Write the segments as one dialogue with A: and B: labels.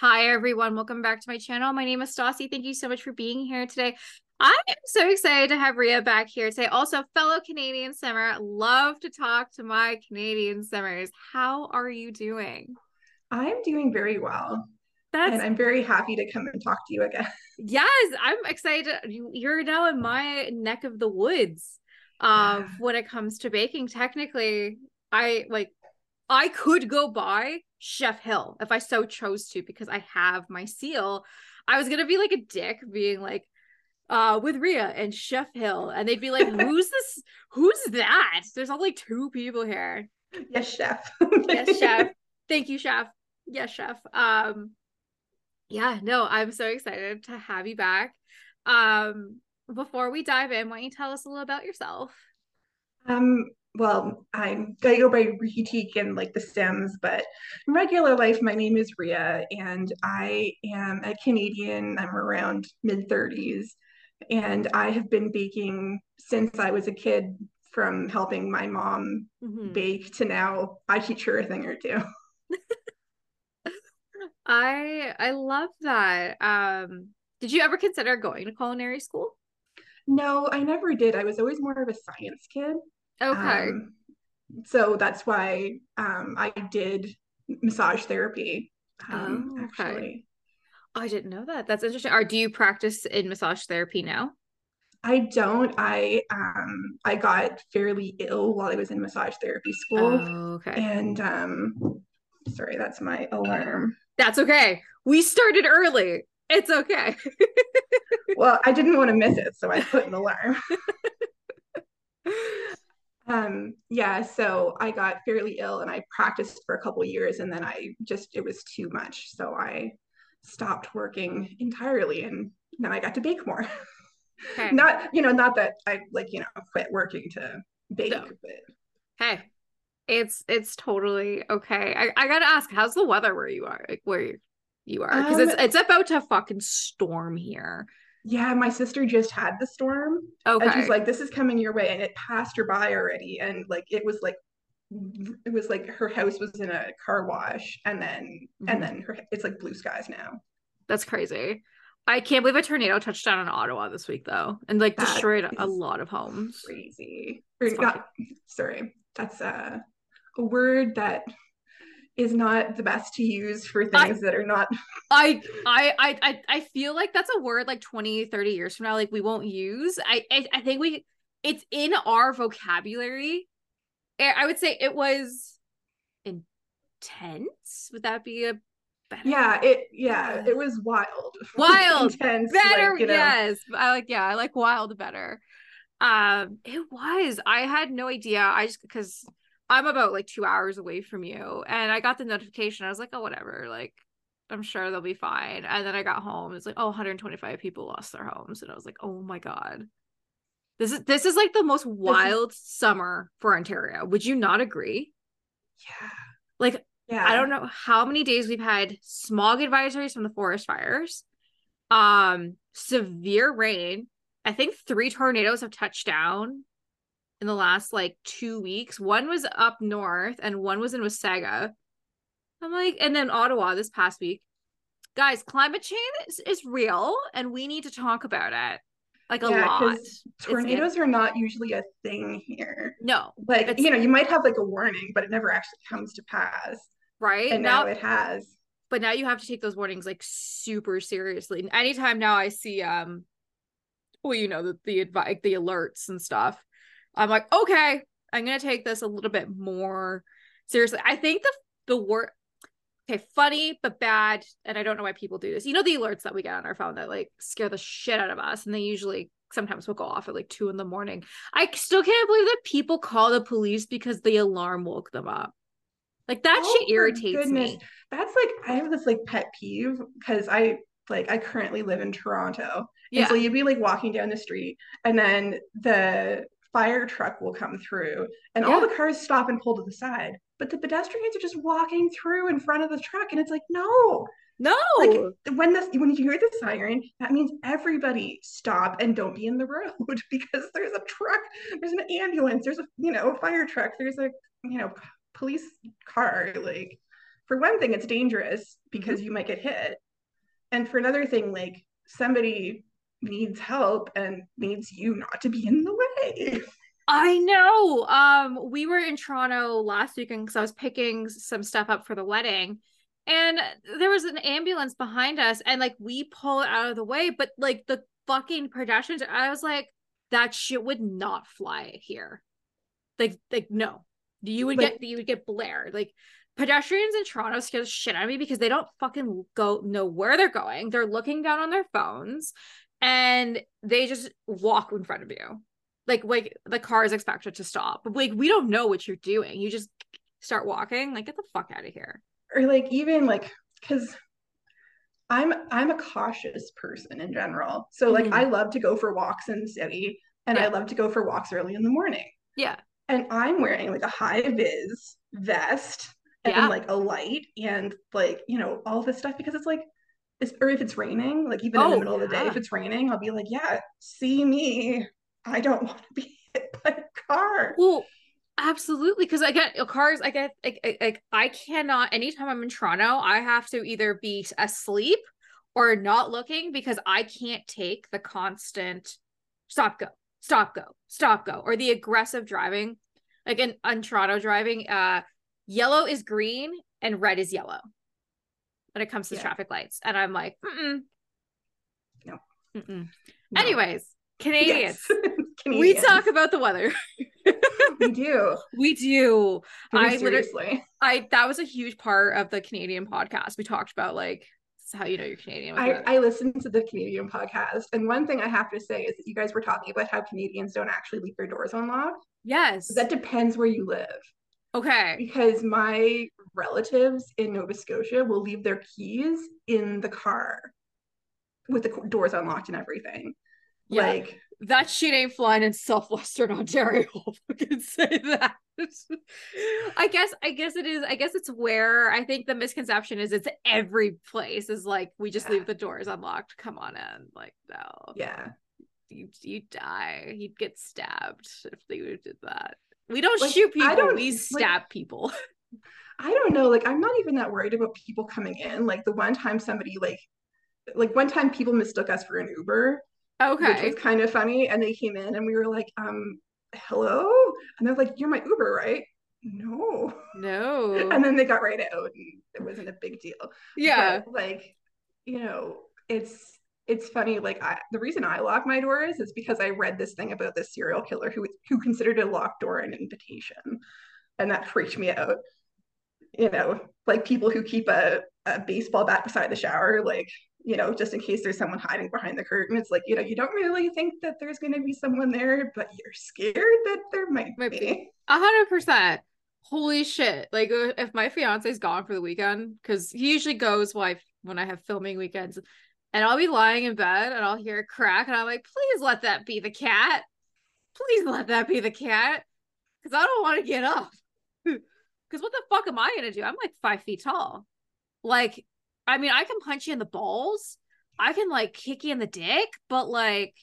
A: Hi, everyone. Welcome back to my channel. My name is Stassi. Thank you so much for being here today. I am so excited to have Ria back here today. Also, fellow Canadian Summer, Love to talk to my Canadian Summers. How are you doing?
B: I'm doing very well. That's and I'm very happy to come and talk to you again.
A: Yes, I'm excited. You're now in my neck of the woods. Um, yeah. when it comes to baking, technically, I like I could go by Chef Hill if I so chose to because I have my seal. I was gonna be like a dick, being like, uh, with Ria and Chef Hill, and they'd be like, "Who's this? Who's that?" There's only two people here.
B: Yes, chef.
A: yes, chef. Thank you, chef. Yes, chef. Um, yeah, no, I'm so excited to have you back. Um, before we dive in, why don't you tell us a little about yourself?
B: Um, well, I'm I go by Reekyteek and like the Sims, but in regular life, my name is Ria, and I am a Canadian. I'm around mid 30s, and I have been baking since I was a kid. From helping my mom mm-hmm. bake to now, I teach her a thing or two.
A: I I love that. Um, did you ever consider going to culinary school?
B: No, I never did. I was always more of a science kid.
A: Okay. Um,
B: so that's why um, I did massage therapy. Um, oh, okay. Actually.
A: I didn't know that. That's interesting. Or do you practice in massage therapy now?
B: I don't. I um I got fairly ill while I was in massage therapy school.
A: Oh, okay.
B: And um sorry, that's my alarm.
A: That's okay. We started early. It's okay.
B: well, I didn't want to miss it, so I put an alarm. Um, yeah, so I got fairly ill and I practiced for a couple years and then I just it was too much. So I stopped working entirely and then I got to bake more. Not, you know, not that I like, you know, quit working to bake, no. but
A: hey, it's it's totally okay. I, I gotta ask, how's the weather where you are? Like where you are? Because um, it's it's about to fucking storm here
B: yeah, my sister just had the storm. Okay. And she's like, this is coming your way. And it passed her by already. And like, it was like, it was like her house was in a car wash and then, mm-hmm. and then her, it's like blue skies now.
A: That's crazy. I can't believe a tornado touched down in Ottawa this week though, and like that destroyed a lot of homes.
B: Crazy. Or not, sorry, that's uh, a word that is not the best to use for things I, that are not
A: I, I i i feel like that's a word like 20 30 years from now like we won't use. I i, I think we it's in our vocabulary. I would say it was intense. Would that be a
B: better yeah it yeah it was wild.
A: Wild! Intense better like, you know. yes. I like yeah i like wild better. Um it was. I had no idea. I just because I'm about like two hours away from you. And I got the notification. I was like, oh, whatever. Like, I'm sure they'll be fine. And then I got home. It's like, oh, 125 people lost their homes. And I was like, oh my God. This is this is like the most wild is- summer for Ontario. Would you not agree?
B: Yeah.
A: Like, yeah. I don't know how many days we've had smog advisories from the forest fires, um, severe rain. I think three tornadoes have touched down in the last like two weeks. One was up north and one was in Wasaga. I'm like, and then Ottawa this past week. Guys, climate change is, is real and we need to talk about it. Like a yeah, lot.
B: Tornadoes are not usually a thing here.
A: No.
B: Like, you know, you might have like a warning, but it never actually comes to pass.
A: Right.
B: And now, now it has.
A: But now you have to take those warnings like super seriously. Anytime now I see um well, you know, the the advice the alerts and stuff I'm like, okay, I'm gonna take this a little bit more seriously. I think the the word okay, funny but bad, and I don't know why people do this. You know the alerts that we get on our phone that like scare the shit out of us, and they usually sometimes will go off at like two in the morning. I still can't believe that people call the police because the alarm woke them up. Like that oh, shit irritates me.
B: That's like I have this like pet peeve because I like I currently live in Toronto. Yeah. And so you'd be like walking down the street and then the fire truck will come through and yeah. all the cars stop and pull to the side but the pedestrians are just walking through in front of the truck and it's like no
A: no
B: like when this when you hear the siren that means everybody stop and don't be in the road because there's a truck there's an ambulance there's a you know fire truck there's a you know police car like for one thing, it's dangerous because you might get hit. And for another thing, like somebody needs help and needs you not to be in the way.
A: I know. Um, we were in Toronto last weekend because I was picking some stuff up for the wedding, and there was an ambulance behind us, and like we pull it out of the way, but like the fucking pedestrians, I was like, that shit would not fly here. Like, like no, you would get you would get blared. Like pedestrians in Toronto scare the shit out of me because they don't fucking go know where they're going. They're looking down on their phones and they just walk in front of you. Like like the car is expected to stop. But like we don't know what you're doing. You just start walking. Like get the fuck out of here.
B: Or like even like because I'm I'm a cautious person in general. So like mm-hmm. I love to go for walks in the city and yeah. I love to go for walks early in the morning.
A: Yeah.
B: And I'm wearing like a high vis vest and yeah. like a light and like, you know, all this stuff because it's like or if it's raining, like even oh, in the oh, middle yeah. of the day, if it's raining, I'll be like, yeah, see me. I don't want to be hit by a car.
A: Well, absolutely. Because I get cars, I get like, like I cannot anytime I'm in Toronto, I have to either be asleep or not looking because I can't take the constant stop go, stop go, stop go, or the aggressive driving. Like in, in Toronto driving, uh yellow is green and red is yellow when it comes to yeah. traffic lights. And I'm like, Mm-mm.
B: no.
A: Mm-mm. No. Anyways, Canadians. Yes. Canadians. We talk about the weather.
B: we do.
A: We do.
B: Very I seriously.
A: I that was a huge part of the Canadian podcast. We talked about like how you know you're Canadian.
B: I, I listened to the Canadian podcast, and one thing I have to say is that you guys were talking about how Canadians don't actually leave their doors unlocked.
A: Yes.
B: That depends where you live.
A: Okay.
B: Because my relatives in Nova Scotia will leave their keys in the car with the doors unlocked and everything. Yeah. Like
A: that shit ain't flying in southwestern Ontario. I can say that. I guess I guess it is. I guess it's where I think the misconception is it's every place is like we just yeah. leave the doors unlocked. Come on in. Like no.
B: Yeah.
A: You you die. You'd get stabbed if they would have did that. We don't like, shoot people. Don't, we stab like, people.
B: I don't know. Like, I'm not even that worried about people coming in. Like the one time somebody like, like one time people mistook us for an Uber.
A: Okay.
B: Which was kind of funny. And they came in and we were like, um, hello? And they're like, you're my Uber, right? No.
A: No.
B: And then they got right out and it wasn't a big deal.
A: Yeah.
B: But, like, you know, it's it's funny like I, the reason i lock my doors is because i read this thing about this serial killer who who considered a locked door an invitation. And that freaked me out. You know like people who keep a, a baseball bat beside the shower like you know just in case there's someone hiding behind the curtain. It's like you know you don't really think that there's going to be someone there but you're scared that there might, might be.
A: a hundred percent. Holy shit. Like if my fiance's gone for the weekend because he usually goes when I, when I have filming weekends and I'll be lying in bed and I'll hear a crack and I'm like, please let that be the cat. Please let that be the cat. Cause I don't want to get up. Cause what the fuck am I gonna do? I'm like five feet tall. Like, I mean, I can punch you in the balls. I can like kick you in the dick, but like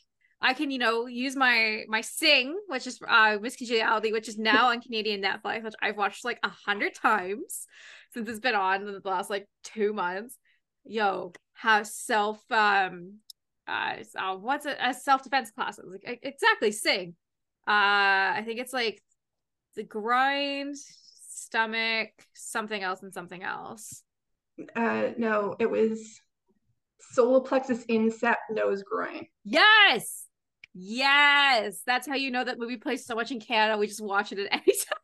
A: I can, you know, use my my Sing, which is uh Miss Congeniality, which is now on Canadian Netflix, which I've watched like a hundred times since it's been on in the last like two months. Yo, have self um uh so what's it as self-defense classes like exactly sing uh i think it's like the grind stomach something else and something else.
B: Uh no it was solar plexus instep nose groin
A: yes! Yes! That's how you know that movie plays so much in canada we just watch it at any time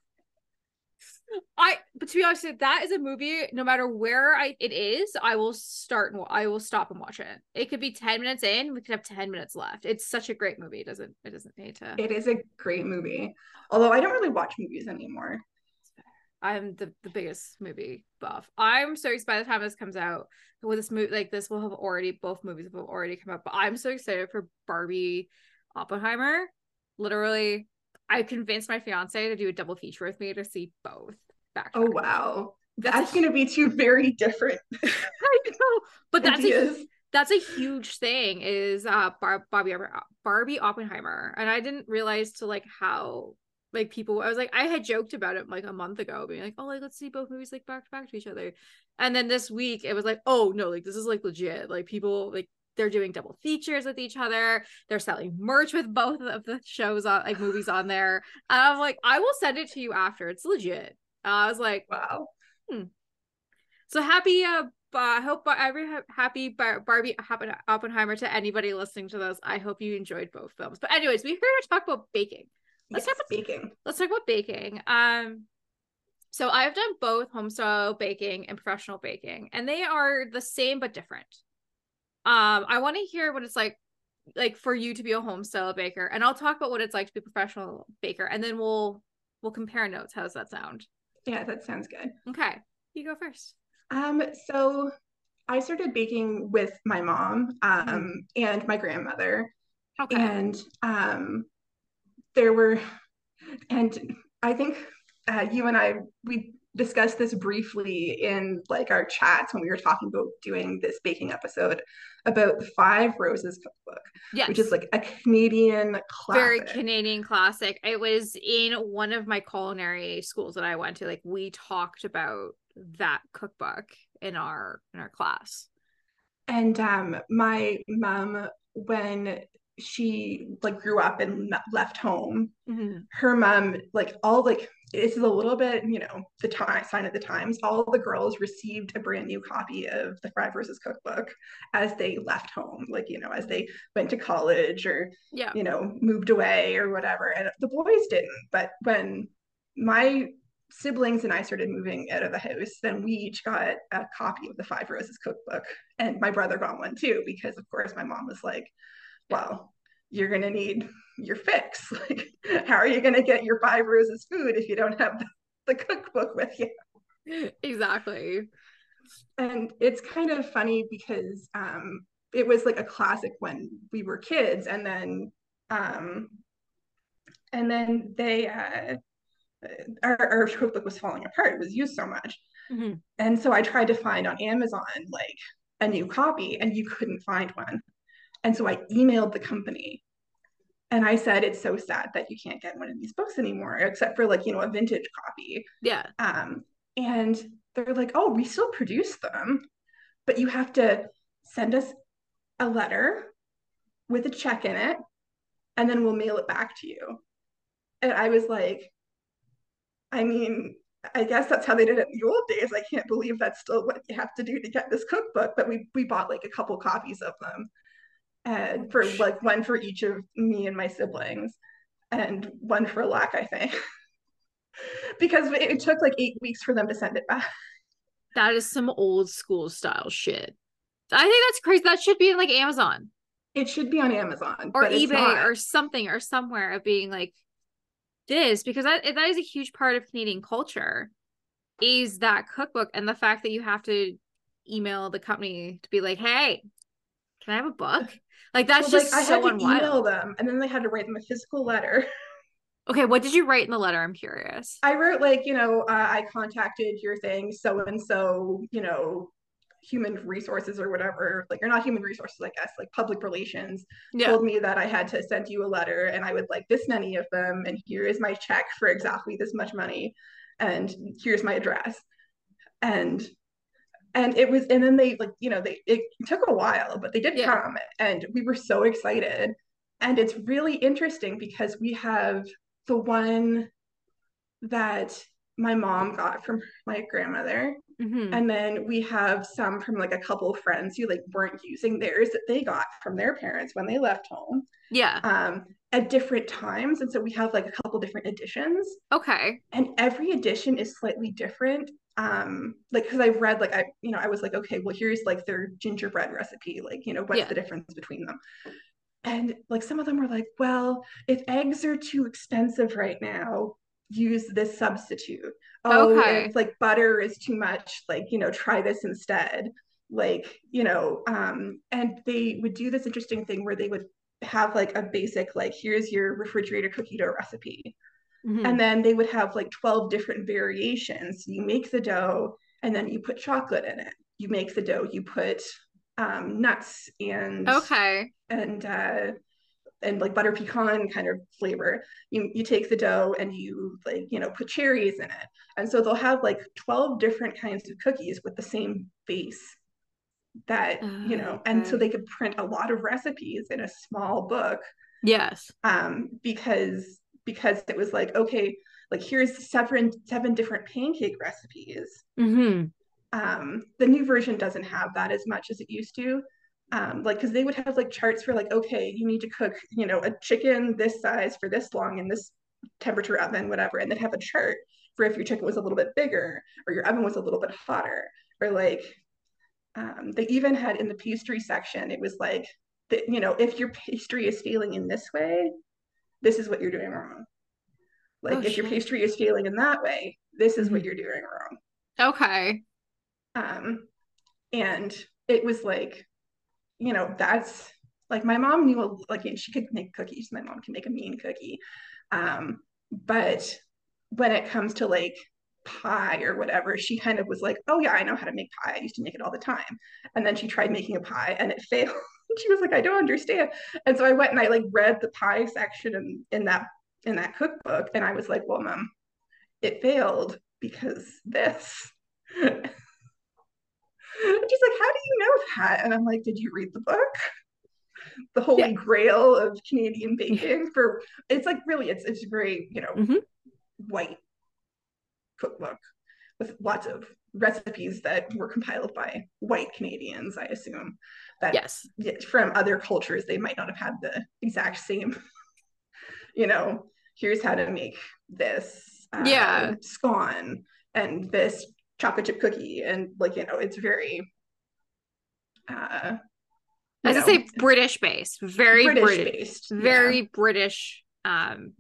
A: I but to be honest, that is a movie. No matter where I it is, I will start and I will stop and watch it. It could be ten minutes in. We could have ten minutes left. It's such a great movie. It doesn't it doesn't need to.
B: It is a great movie. Although I don't really watch movies anymore.
A: I'm the, the biggest movie buff. I'm so excited by the time this comes out. With this movie, like this will have already both movies have already come out. But I'm so excited for Barbie Oppenheimer. Literally, I convinced my fiance to do a double feature with me to see both back.
B: Oh wow. That's, that's going to be two very different.
A: I know, but that's a, that's a huge thing. Is uh Bar- Barbie Barbie Oppenheimer, and I didn't realize to like how like people I was like I had joked about it like a month ago being like oh like let's see both movies like back to back to each other and then this week it was like oh no like this is like legit like people like they're doing double features with each other they're selling merch with both of the shows on like movies on there and I'm like I will send it to you after it's legit I was like
B: wow
A: hmm. so happy uh I hope every happy Barbie Happen Oppenheimer to anybody listening to this. I hope you enjoyed both films. But anyways, we're here to talk about baking.
B: Let's yes, talk about baking.
A: Let's talk about baking. Um, so I've done both homestyle baking and professional baking, and they are the same but different. Um, I want to hear what it's like, like for you to be a home homestyle baker, and I'll talk about what it's like to be a professional baker, and then we'll we'll compare notes. How does that sound?
B: Yeah, that sounds good.
A: Okay, you go first.
B: Um, so I started baking with my mom um, mm. and my grandmother. Okay. And um, there were, and I think uh, you and I, we discussed this briefly in like our chats when we were talking about doing this baking episode about the Five Roses cookbook, yes. which is like a Canadian classic.
A: Very Canadian classic. It was in one of my culinary schools that I went to. Like we talked about that cookbook in our in our class.
B: And um my mom when she like grew up and left home mm-hmm. her mom like all like this is a little bit you know the time sign of the times. All the girls received a brand new copy of the five roses cookbook as they left home like you know as they went to college or yeah. you know moved away or whatever. And the boys didn't but when my siblings and I started moving out of the house, then we each got a copy of the Five Roses cookbook. And my brother got one too, because of course my mom was like, well, you're going to need your fix. Like, how are you going to get your Five Roses food if you don't have the, the cookbook with you?
A: Exactly.
B: And it's kind of funny because um, it was like a classic when we were kids. And then, um, and then they, uh, our, our cookbook was falling apart. It was used so much. Mm-hmm. And so I tried to find on Amazon like a new copy and you couldn't find one. And so I emailed the company and I said, it's so sad that you can't get one of these books anymore, except for like, you know, a vintage copy.
A: Yeah.
B: Um, and they're like, oh, we still produce them, but you have to send us a letter with a check in it, and then we'll mail it back to you. And I was like, I mean, I guess that's how they did it in the old days. I can't believe that's still what you have to do to get this cookbook. But we we bought like a couple copies of them, and for like one for each of me and my siblings, and one for lack I think, because it took like eight weeks for them to send it back.
A: That is some old school style shit. I think that's crazy. That should be in like Amazon.
B: It should be on Amazon
A: or eBay or something or somewhere of being like this because that that is a huge part of Canadian culture is that cookbook and the fact that you have to email the company to be like, "Hey, can I have a book?" Like that's well, just like, so I had to email
B: them, and then they had to write them a physical letter.
A: Okay, what did you write in the letter? I'm curious.
B: I wrote like, you know, uh, I contacted your thing, so and so, you know, human resources or whatever, like, you're not human resources, I guess, like public relations, yeah. told me that I had to send you a letter and I would like this many of them. And here is my check for exactly this much money. And here's my address. And and it was and then they like you know they it took a while but they did yeah. come and we were so excited and it's really interesting because we have the one that my mom got from my grandmother Mm-hmm. And then we have some from like a couple of friends who like weren't using theirs that they got from their parents when they left home.
A: Yeah.
B: Um, at different times. And so we have like a couple different editions.
A: Okay.
B: And every edition is slightly different. Um, like because I've read like I, you know, I was like, okay, well, here's like their gingerbread recipe. Like, you know, what's yeah. the difference between them? And like some of them were like, well, if eggs are too expensive right now, use this substitute. Oh, okay. if like butter is too much, like, you know, try this instead. Like, you know, um, and they would do this interesting thing where they would have like a basic, like, here's your refrigerator cookie dough recipe. Mm-hmm. And then they would have like 12 different variations. You make the dough and then you put chocolate in it. You make the dough, you put um, nuts and
A: okay
B: and uh, and like butter pecan kind of flavor. You you take the dough and you like you know put cherries in it, and so they'll have like twelve different kinds of cookies with the same base. That you know,
A: Okay.
B: and so they could print a lot of recipes in a small book
A: Yes.
B: um, because because it was like okay, like here's seven seven different pancake recipes.
A: Mm-hmm.
B: Um, the new version doesn't have that as much as it used to. Um, like because they would have like charts for like okay, you need to cook you know a chicken this size for this long in this temperature oven, whatever, and then have a chart for if your chicken was a little bit bigger or your oven was a little bit hotter or like um, they even had in the pastry section it was like that you know if your pastry is failing in this way this is what you're doing wrong. Like
A: Oh,
B: if your pastry is failing in that way this is what
A: Mhm.
B: you're doing wrong.
A: Okay.
B: um and it was like you know that's like my mom knew like and she could make cookies. My mom can make a mean cookie. Um but when it comes to like pie or whatever she kind of was like oh yeah i know how to make pie i used to make it all the time and then she tried making a pie and it failed she was like i don't understand and so i went and i like read the pie section in, in that in that cookbook and i was like well mom it failed because this And she's like, How do you know that? And I'm like, Did you read the book? The holy
A: Yeah.
B: grail of Canadian baking for it's like really it's it's very, you know,
A: Mhm.
B: white cookbook with lots of recipes that were compiled by white Canadians, I assume. That
A: Yes.
B: from other cultures they might not have had the exact same, you know, here's how to make this uh,
A: Yeah.
B: scone and this chocolate chip cookie and like you know it's very uh
A: As I say, British based, very
B: British
A: British,
B: based yeah.
A: very British. Um,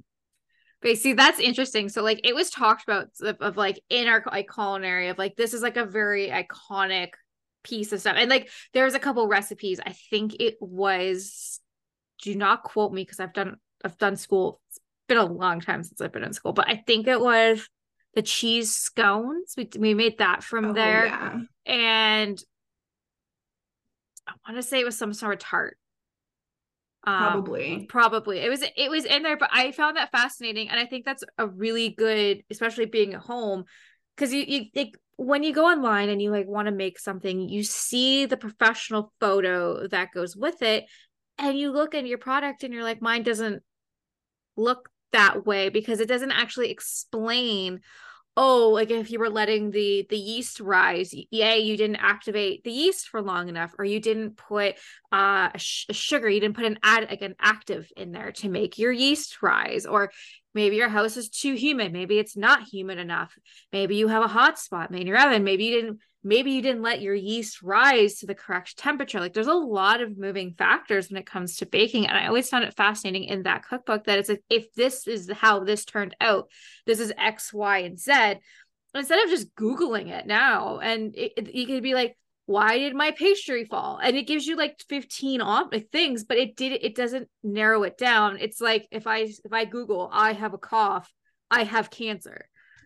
A: but see, that's interesting. So, like, it was talked about of, of like in our like culinary of like this is like a very iconic piece of stuff, and like there's a couple recipes. I think it was. Do not quote me because I've done I've done school. It's been a long time since I've been in school, but I think it was the cheese scones. We we made that from
B: Oh,
A: there,
B: yeah.
A: and I want to say it was some sort of tart. Um,
B: probably.
A: probably. It was it was in there but i found that fascinating and i think that's a really good especially being at home because you you like when you go online and you like want to make something you see the professional photo that goes with it and you look at your product and you're like mine doesn't look that way because it doesn't actually explain oh like if you were letting the the yeast rise yay you didn't activate the yeast for long enough or you didn't put uh a, sh- a sugar you didn't put an add like an active in there to make your yeast rise or maybe your house is too humid. Maybe it's not humid enough. Maybe you have a hot spot in your oven. Maybe you didn't maybe you didn't let your yeast rise to the correct temperature. Like there's a lot of moving factors when it comes to baking and i always found it fascinating in that cookbook that it's like if this is how this turned out this is x y and z instead of just googling it now and it, it- you could be like why did my pastry fall? And it gives you like 15 off things but it did it doesn't narrow it down. It's like if i if i google i have a cough i have cancer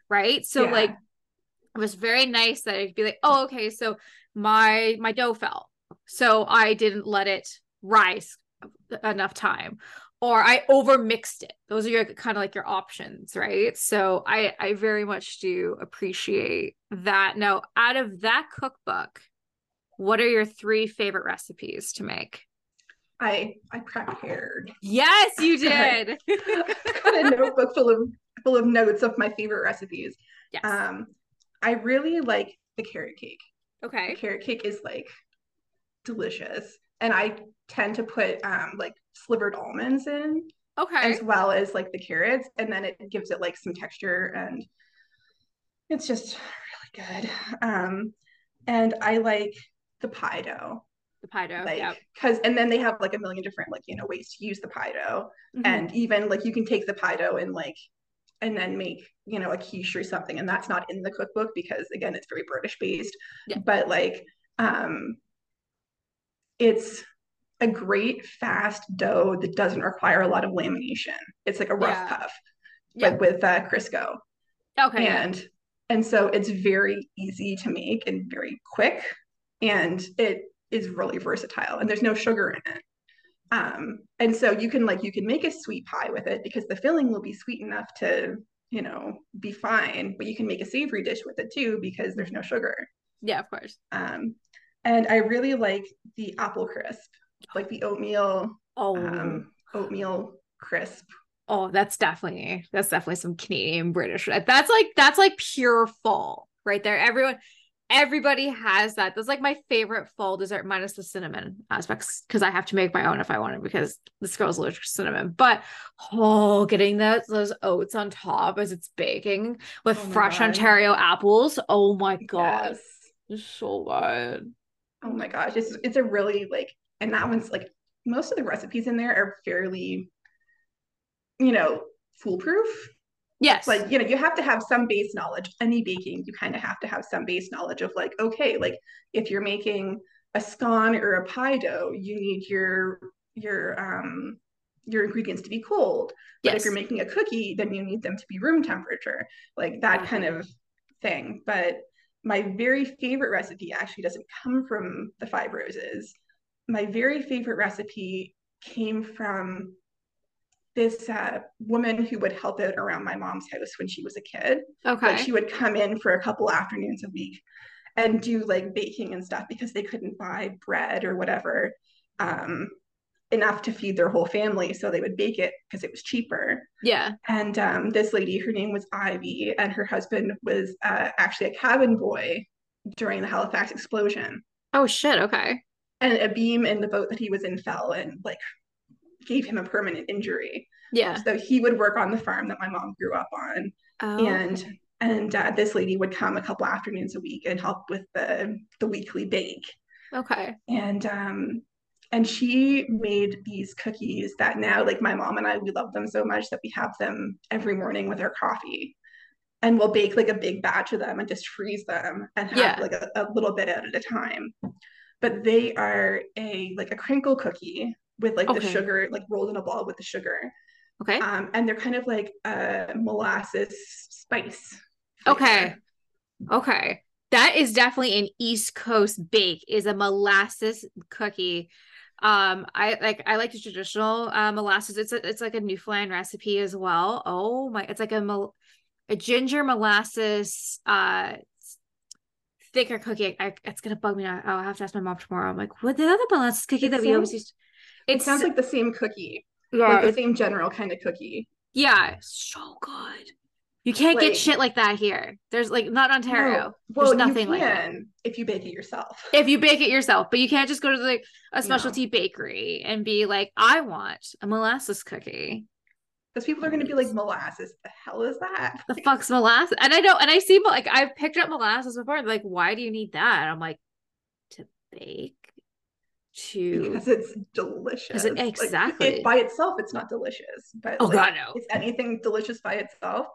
A: right? So
B: Yeah.
A: like it was very nice that it'd be like oh okay so my my dough fell. So i didn't let it rise enough time. Or i over mixed it. Those are your kind of like your options right? So i i very much do appreciate that. Now out of that cookbook what are your three favorite recipes to make?
B: I i prepared
A: yes you did.
B: I've got a notebook full of full of notes of my favorite recipes.
A: Yes.
B: Um i really like the carrot cake.
A: Okay.
B: the carrot cake is like delicious and i tend to put um like slivered almonds in
A: okay.
B: as well as like the carrots and then it gives it like some texture and it's just really good. Um and i like the pie dough
A: the pie dough
B: like
A: yeah
B: because and then they have like a million different like you know ways to use the pie dough
A: Mhm.
B: and even like you can take the pie dough and like and then make you know a quiche or something and that's not in the cookbook because again it's very british based
A: Yeah.
B: but like um it's a great fast dough that doesn't require a lot of lamination it's like a rough
A: Yeah.
B: puff
A: Yeah.
B: but with uh, crisco
A: okay yeah.
B: and and so it's very easy to make and very quick and it is really versatile and there's no sugar in it Um, and so you can like you can make a sweet pie with it because the filling will be sweet enough to you know be fine, but you can make a savory dish with it too because there's no sugar.
A: Yeah, of course.
B: Um, and I really like the apple crisp, like the oatmeal
A: Oh,
B: um, oatmeal crisp.
A: oh, that's definitely that's definitely some Canadian British. That's like that's like pure fall right there. Everyone, everybody has that. That's like my favorite fall dessert, minus the cinnamon aspects, because I have to make my own if I want it because this girl's allergic to cinnamon. But oh, getting those those oats on top as it's baking with
B: Oh
A: fresh
B: God.
A: Ontario apples. Oh my god,
B: Yes.
A: it's so good.
B: Oh my gosh, it's it's a really like, and that one's like most of the recipes in there are fairly, you know, foolproof.
A: Yes,
B: Like, you know, you have to have some base knowledge. Any baking, you kind of have to have some base knowledge of like, okay, like if you're making a scone or a pie dough, you need your your um your ingredients to be cold. But
A: yes.
B: if you're making a cookie, then you need them to be room temperature, like that kind of thing. But my very favorite recipe actually doesn't come from the Five Roses. My very favorite recipe came from this uh, woman who would help out around my mom's house when she was a kid.
A: okay.
B: Like she would come in for a couple afternoons a week and do like baking and stuff because they couldn't buy bread or whatever um, enough to feed their whole family. So they would bake it because it was cheaper.
A: yeah.
B: And um, this lady, her name was Ivy, and her husband was uh, actually a cabin boy during the Halifax explosion.
A: Oh shit. Okay.
B: And a beam in the boat that he was in fell and like gave him a permanent injury.
A: Yeah.
B: So he would work on the farm that my mom grew up on.
A: Oh,
B: and and uh, this lady would come a couple afternoons a week and help with the the weekly bake
A: okay.
B: and um and she made these cookies that now like my mom and i we love them so much that we have them every morning with our coffee and we'll bake like a big batch of them and just freeze them and have
A: Yeah.
B: like a, a little bit out at a time but they are a like a crinkle cookie with like
A: Okay.
B: the sugar like rolled in a ball with the sugar
A: Okay.
B: um, and they're kind of like a molasses spice.
A: Okay. Okay. That is definitely an East Coast bake is a molasses cookie. Um, I like I like the traditional uh, molasses. It's a, it's like a Newfoundland recipe as well. Oh my, it's like a mol- a ginger molasses uh thicker cookie. I, it's gonna bug me now. I'll have to ask my mom tomorrow. I'm like, what the other molasses cookie
B: It
A: that we always used?
B: It sounds like the same cookie,
A: yeah,
B: like the same general kind of cookie.
A: yeah, so good. You can't get
B: Like-
A: shit like that here. There's like not Ontario.
B: No, well,
A: There's nothing like that.
B: if you bake it yourself.
A: if you bake it yourself, but you can't just go to like a
B: No.
A: specialty bakery and be like, I want a molasses cookie.
B: Because people are going to be like, molasses, the hell is that?
A: The fuck's molasses? And I know, and I see like I've picked up molasses before. Like, why do you need that? And I'm like, to bake, to
B: Because it's delicious.
A: it-
B: Like,
A: exactly.
B: it, by itself, it's not delicious, but
A: oh
B: like,
A: god no.
B: it's anything delicious by itself.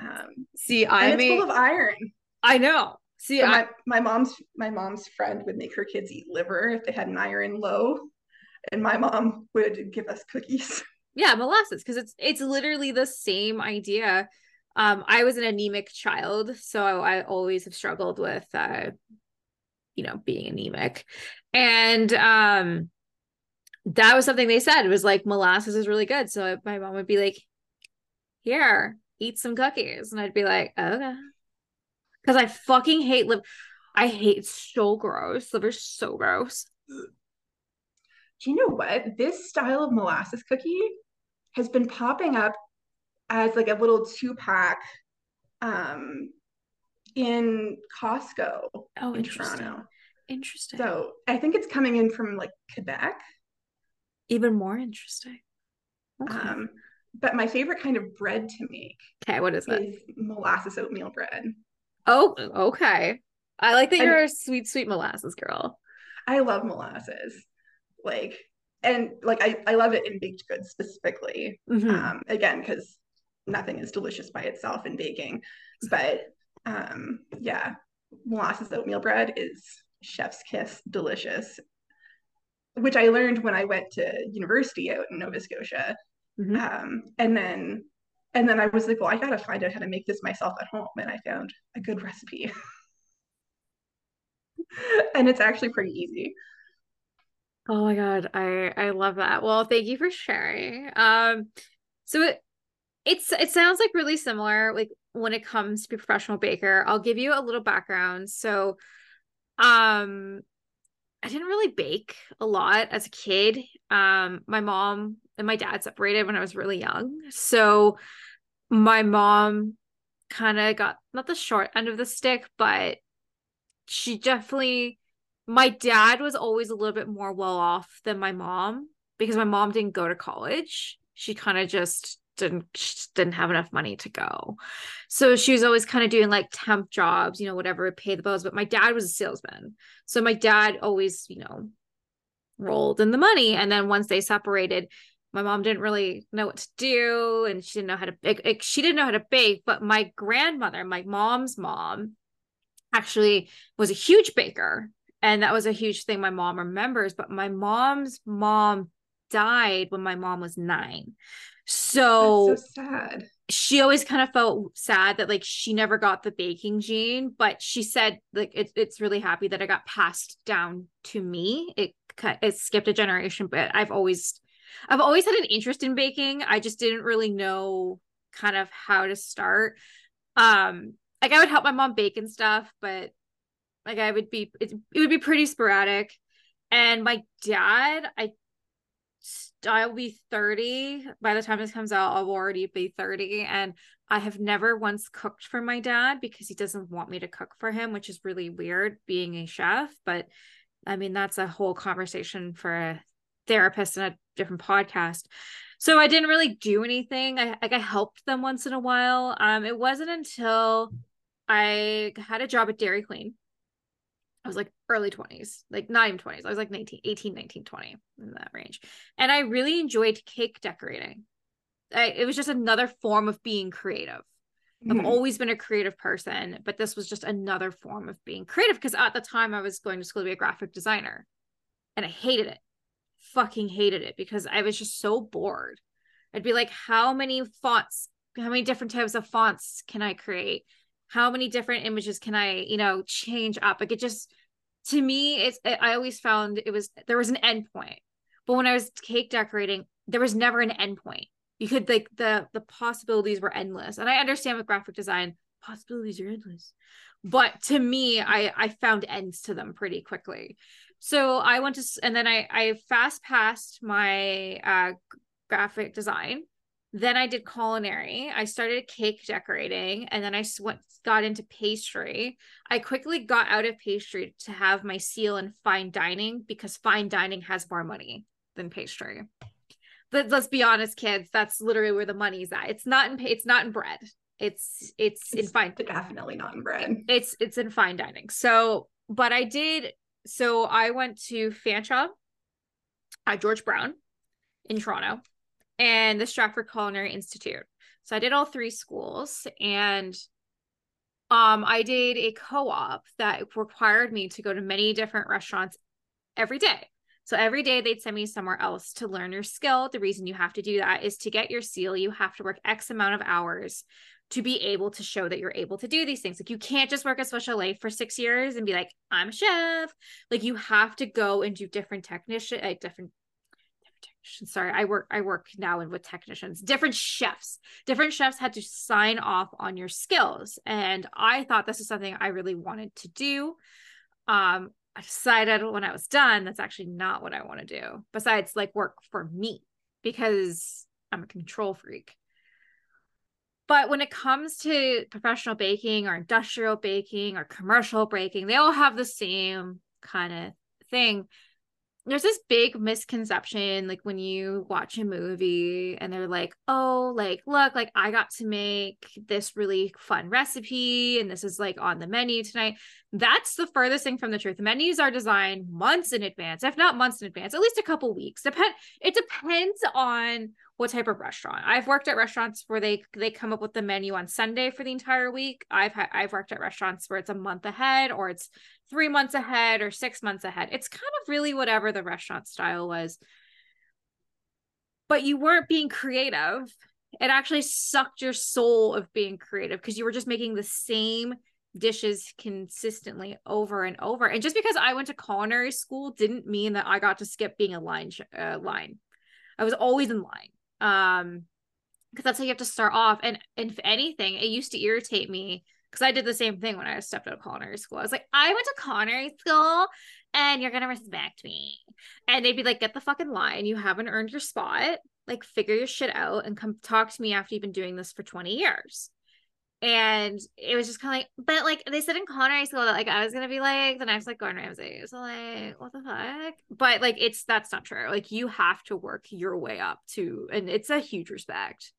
B: Um,
A: See,
B: and
A: I
B: it's
A: mean,
B: full of iron.
A: I know. See,
B: So
A: I,
B: my, my mom's my mom's friend would make her kids eat liver if they had an iron low, and my mom would give us cookies.
A: yeah molasses because it's it's literally the same idea um i was an anemic child so i, I always have struggled with uh you know being anemic. And um that was something they said. It was like molasses is really good. So my mom would be like here eat some cookies. And i'd be like okay. Because i fucking hate liver i hate so gross. Liver's so gross.
B: Do you know what? This style of molasses cookie has been popping up as like a little two pack um, in Costco
A: oh
B: in
A: interesting
B: Toronto.
A: interesting
B: So I think it's coming in from like Quebec.
A: even more interesting okay.
B: Um, but my favorite kind of bread to make
A: okay what is it
B: is molasses oatmeal bread.
A: Oh, okay. I like that
B: And-
A: you're a sweet, sweet molasses girl.
B: I love molasses. Like, and like I, I love it in baked goods specifically.
A: Mhm.
B: um, again because nothing is delicious by itself in baking but um, yeah. Molasses oatmeal bread is chef's kiss delicious. Which i learned when i went to university out in nova scotia.
A: Mhm.
B: um, and then and then i was like well i gotta find out how to make this myself at home. And i found a good recipe. And it's actually pretty easy.
A: Oh my god, I I love that. Well, thank you for sharing. Um so it it's it sounds like really similar like when it comes to be a professional baker. I'll give you a little background. So um I didn't really bake a lot as a kid. Um my mom and my dad separated when I was really young. So my mom kind of got not the short end of the stick, but she definitely my dad was always a little bit more well off than my mom because my mom didn't go to college. She kind of just didn't didn't have enough money to go. So she was always kind of doing like temp jobs, you know, whatever pay the bills. But my dad was a salesman. So my dad always, you know, rolled in the money. And then once they separated, my mom didn't really know what to do and she didn't know how to bake. She didn't know how to bake, but my grandmother, my mom's mom, actually was a huge baker and that was a huge thing my mom remembers but my mom's mom died when my mom was nine so,
B: so sad.
A: she always kind of felt sad that like she never got the baking gene but she said like it, it's really happy that it got passed down to me. It it skipped a generation but i've always i've always had an interest in baking. I just didn't really know kind of how to start. Um like i would help my mom bake and stuff but like I would be it, it would be pretty sporadic. And my dad, I I'll be 30 by the time this comes out. I'll already be 30 and I have never once cooked for my dad because he doesn't want me to cook for him, which is really weird being a chef, but I mean that's a whole conversation for a therapist and a different podcast. So I didn't really do anything. I like I helped them once in a while. Um it wasn't until I had a job at Dairy Queen I was like early 20s, like not even 20s. I was like 19, 18, 19, 20 in that range. And I really enjoyed cake decorating. I, it was just another form of being creative. Mm-hmm. I've always been a creative person, but this was just another form of being creative because at the time I was going to school to be a graphic designer and I hated it. Fucking hated it because I was just so bored. I'd be like, how many fonts, how many different types of fonts can I create? How many different images can I, you know, change up? Like it just to me it's i always found it was there was an end point but when i was cake decorating there was never an end point you could like the the possibilities were endless. And i understand with graphic design possibilities are endless. But to me i i found ends to them pretty quickly. So i went to and then i i fast passed my uh graphic design then I did culinary. I started cake decorating and then I went, got into pastry. I quickly got out of pastry to have my seal in fine dining because fine dining has more money than pastry. But let's be honest, kids, that's literally where the money's at. It's not in it's not in bread. It's it's, it's in fine
B: definitely not in bread.
A: It's it's in fine dining. So, but I did so I went to Fanshawe at George Brown in Toronto and the Stratford Culinary Institute. So I did all three schools and um I did a co-op that required me to go to many different restaurants every day. So every day they'd send me somewhere else to learn your skill. The reason you have to do that is to get your seal, you have to work X amount of hours to be able to show that you're able to do these things. Like you can't just work at Swiss Chalet for six years and be like, I'm a chef. Like you have to go and do different technician, uh, different sorry i work i work now with technicians different chefs. Different chefs had to sign off on your skills and i thought this is something i really wanted to do. Um i decided when i was done that's actually not what i want to do besides like work for me because i'm a control freak. But when it comes to professional baking or industrial baking or commercial baking they all have the same kind of thing there's this big misconception like when you watch a movie and they're like oh like look like i got to make this really fun recipe and this is like on the menu tonight that's the furthest thing from the truth menus are designed months in advance if not months in advance at least a couple weeks depend it depends on what type of restaurant i've worked at restaurants where they they come up with the menu on sunday for the entire week i've had i've worked at restaurants where it's a month ahead or it's three months ahead or six months ahead. It's kind of really whatever the restaurant style was. But you weren't being creative. It actually sucked your soul of being creative because you were just making the same dishes consistently over and over. And just because I went to culinary school didn't mean that I got to skip being a line uh, line. I was always in line. Um because that's how you have to start off. And, and if anything, it used to irritate me because I did the same thing when I stepped out of culinary school. I was like, I went to culinary school and you're gonna respect me. And they'd be like, get the fucking line. You haven't earned your spot. Like, figure your shit out and come talk to me after you've been doing this for 20 years. And it was just kind of like, but like they said in culinary school that like I was gonna be like the next like Gordon Ramsay. So like, what the fuck? But like it's that's not true. Like you have to work your way up to, and it's a huge respect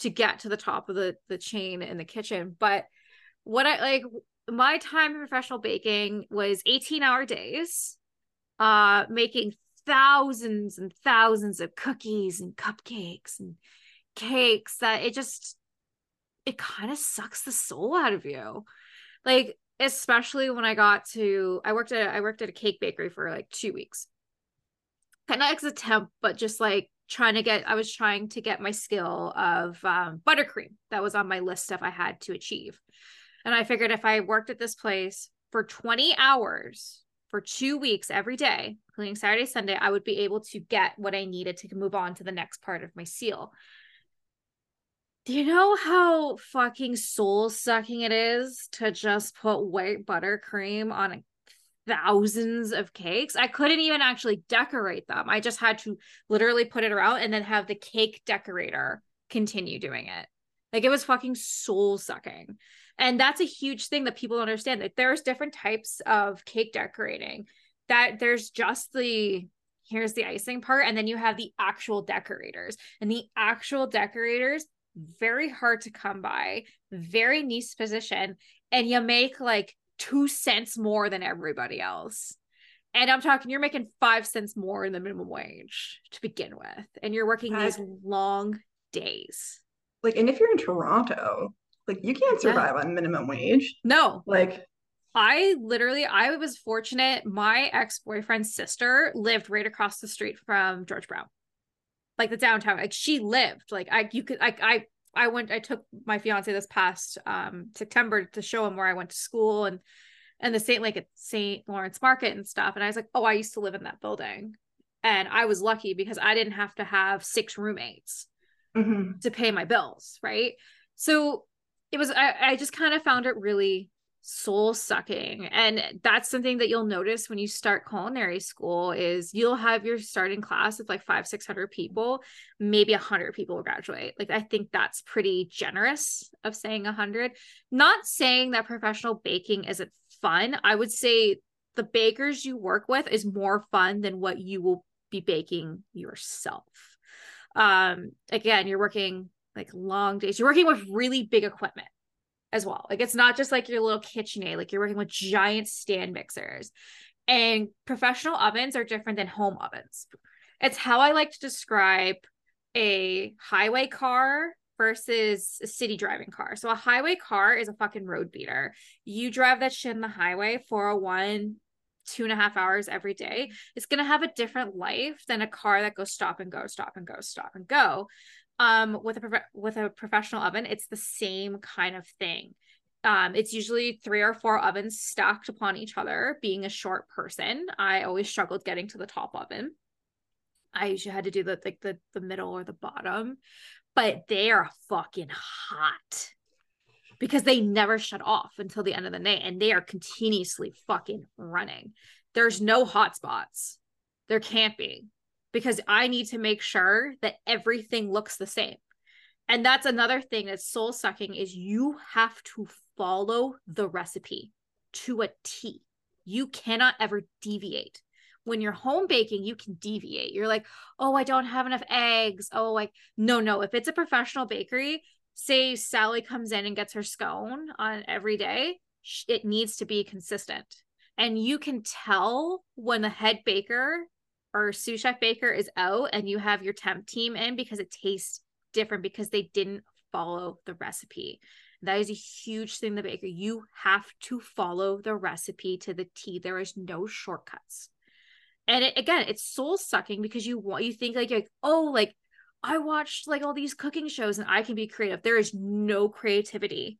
A: to get to the top of the the chain in the kitchen. But what I like my time in professional baking was 18 hour days, uh, making thousands and thousands of cookies and cupcakes and cakes that it just it kind of sucks the soul out of you. Like especially when I got to I worked at I worked at a cake bakery for like 2 weeks. Kind of as a temp but just like trying to get I was trying to get my skill of um, buttercream. That was on my list stuff I had to achieve. And I figured if I worked at this place for 20 hours for 2 weeks every day, including Saturday Sunday, I would be able to get what I needed to move on to the next part of my seal do you know how fucking soul sucking it is to just put white buttercream on thousands of cakes? I couldn't even actually decorate them. I just had to literally put it around and then have the cake decorator continue doing it. Like it was fucking soul sucking. And that's a huge thing that people understand that there's different types of cake decorating. That there's just the here's the icing part and then you have the actual decorators. And the actual decorators very hard to come by, very niche position, and you make like two cents more than everybody else. And I'm talking, you're making five cents more in the minimum wage to begin with, and you're working these long days.
B: Like, and if you're in Toronto, like you can't survive yeah. on minimum wage.
A: No.
B: Like,
A: I literally, I was fortunate. My ex boyfriend's sister lived right across the street from George Brown like the downtown like she lived like i you could like i i went i took my fiance this past um september to show him where i went to school and and the st like at st lawrence market and stuff. And i was like oh i used to live in that building. And i was lucky because i didn't have to have six roommates mm-hmm. to pay my bills right? So it was i, I just kind of found it really soul sucking. And that's something that you'll notice when you start culinary school is you'll have your starting class of like five six hundred people maybe a hundred people will graduate. Like i think that's pretty generous of saying a hundred. Not saying that professional baking isn't fun. I would say the bakers you work with is more fun than what you will be baking yourself. Um again you're working like long days. You're working with really big equipment as well. Like it's not just like your little KitchenAid, like you're working with giant stand mixers. And professional ovens are different than home ovens. It's how I like to describe a highway car versus a city driving car. So a highway car is a fucking road beater. You drive that shit in the highway 401 two and a half hours every day, it's to have a different life than a car that goes stop and go, stop and go, stop and go um with a with a professional oven it's the same kind of thing. Um it's usually three or four ovens stacked upon each other being a short person. I always struggled getting to the top oven. I usually had to do the like the the middle or the bottom but they are fucking hot because they never shut off until the end of the night and they are continuously fucking running. There's no hot spots. There can't be because I need to make sure that everything looks the same. And that's another thing that's soul sucking is you have to follow the recipe to a T. You cannot ever deviate. When you're home baking, you can deviate. You're like, oh, I don't have enough eggs. Oh, like, no, no. If it's a professional bakery, say Sally comes in and gets her scone on every day, it needs to be consistent. And you can tell when the head baker or sous chef baker is out and you have your temp team in because it tastes different because they didn't follow the recipe. That is a huge thing the baker. You have to follow the recipe to the T. There is no shortcuts. And it, again, it's soul sucking because you want you think like like oh like I watched like all these cooking shows and I can be creative. There is no creativity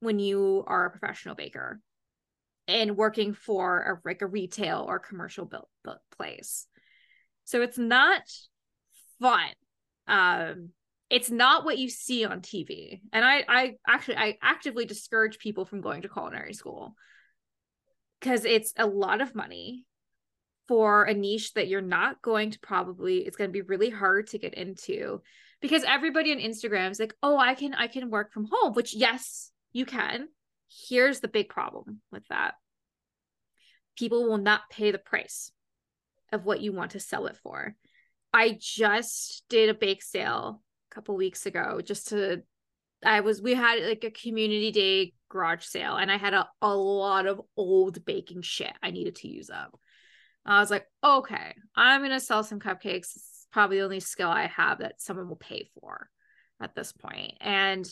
A: when you are a professional baker and working for a like a retail or commercial built, built place. So it's not fun. Um it's not what you see on TV. And I I actually I actively discourage people from going to culinary school because it's a lot of money for a niche that you're not going to probably it's going to be really hard to get into because everybody on Instagram is like, "Oh, I can I can work from home," which yes, you can. Here's the big problem with that. People will not pay the price of what you want to sell it for. I just did a bake sale a couple weeks ago just to I was we had like a community day garage sale and I had a, a lot of old baking shit I needed to use up. I was like, okay, I'm gonna sell some cupcakes. It's probably the only skill I have that someone will pay for at this point. And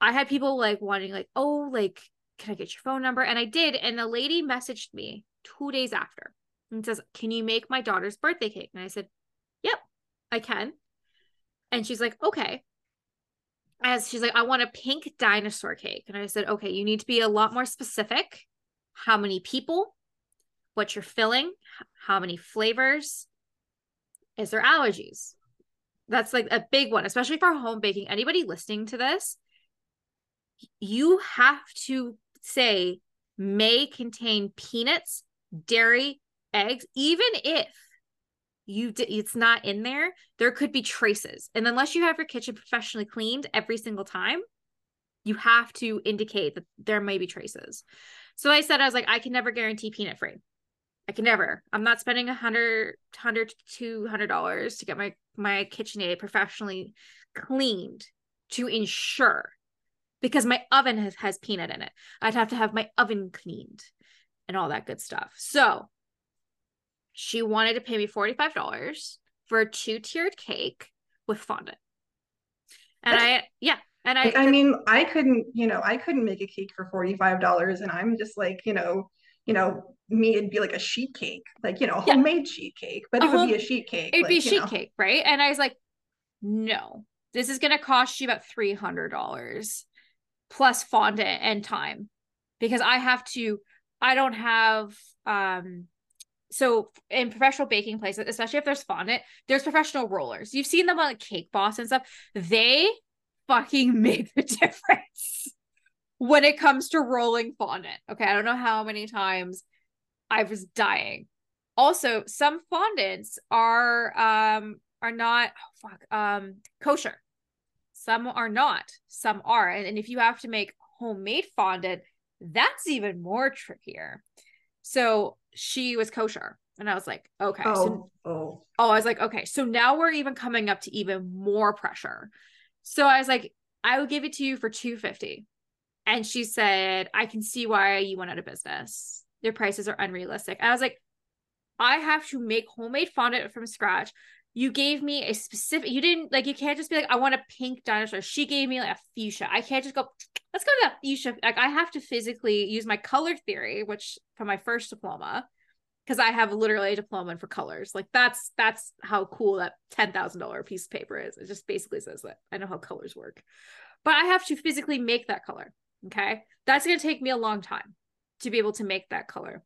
A: I had people like wanting, like, oh, like, can I get your phone number? And I did. And the lady messaged me two days after and says, Can you make my daughter's birthday cake? And I said, Yep, I can. And she's like, Okay. As she's like, I want a pink dinosaur cake. And I said, Okay, you need to be a lot more specific. How many people? What you're filling? How many flavors? Is there allergies? That's like a big one, especially for home baking. Anybody listening to this, you have to say may contain peanuts, dairy, eggs, even if you d- it's not in there, there could be traces. And unless you have your kitchen professionally cleaned every single time, you have to indicate that there may be traces. So I said, I was like, I can never guarantee peanut free. I can never. I'm not spending a hundred, hundred to hundred, hundred, two hundred dollars to get my my KitchenAid professionally cleaned to ensure because my oven has, has peanut in it. I'd have to have my oven cleaned and all that good stuff. So she wanted to pay me $45 for a two tiered cake with fondant. And I, yeah. And I,
B: I mean, I couldn't, you know, I couldn't make a cake for $45 and I'm just like, you know, you know, me, it'd be like a sheet cake, like, you know, homemade yeah. sheet cake, but it would be a sheet cake.
A: It'd
B: like,
A: be sheet
B: know.
A: cake, right? And I was like, no, this is going to cost you about $300 plus fondant and time because I have to, I don't have, um, so in professional baking places, especially if there's fondant, there's professional rollers. You've seen them on like Cake Boss and stuff. They fucking make the difference when it comes to rolling fondant. Okay, I don't know how many times I was dying. Also, some fondants are um are not oh, fuck um kosher. Some are not. Some are. And, and if you have to make homemade fondant, that's even more trickier. So she was kosher. And I was like, okay.
B: Oh,
A: so,
B: oh.
A: oh, I was like, okay. So now we're even coming up to even more pressure. So I was like, I will give it to you for 250 and she said, I can see why you went out of business. Their prices are unrealistic. I was like, I have to make homemade fondant from scratch. You gave me a specific, you didn't like, you can't just be like, I want a pink dinosaur. She gave me like a fuchsia. I can't just go, let's go to that fuchsia. Like, I have to physically use my color theory, which for my first diploma, because I have literally a diploma for colors. Like, that's, that's how cool that $10,000 piece of paper is. It just basically says that I know how colors work, but I have to physically make that color. Okay. That's going to take me a long time to be able to make that color.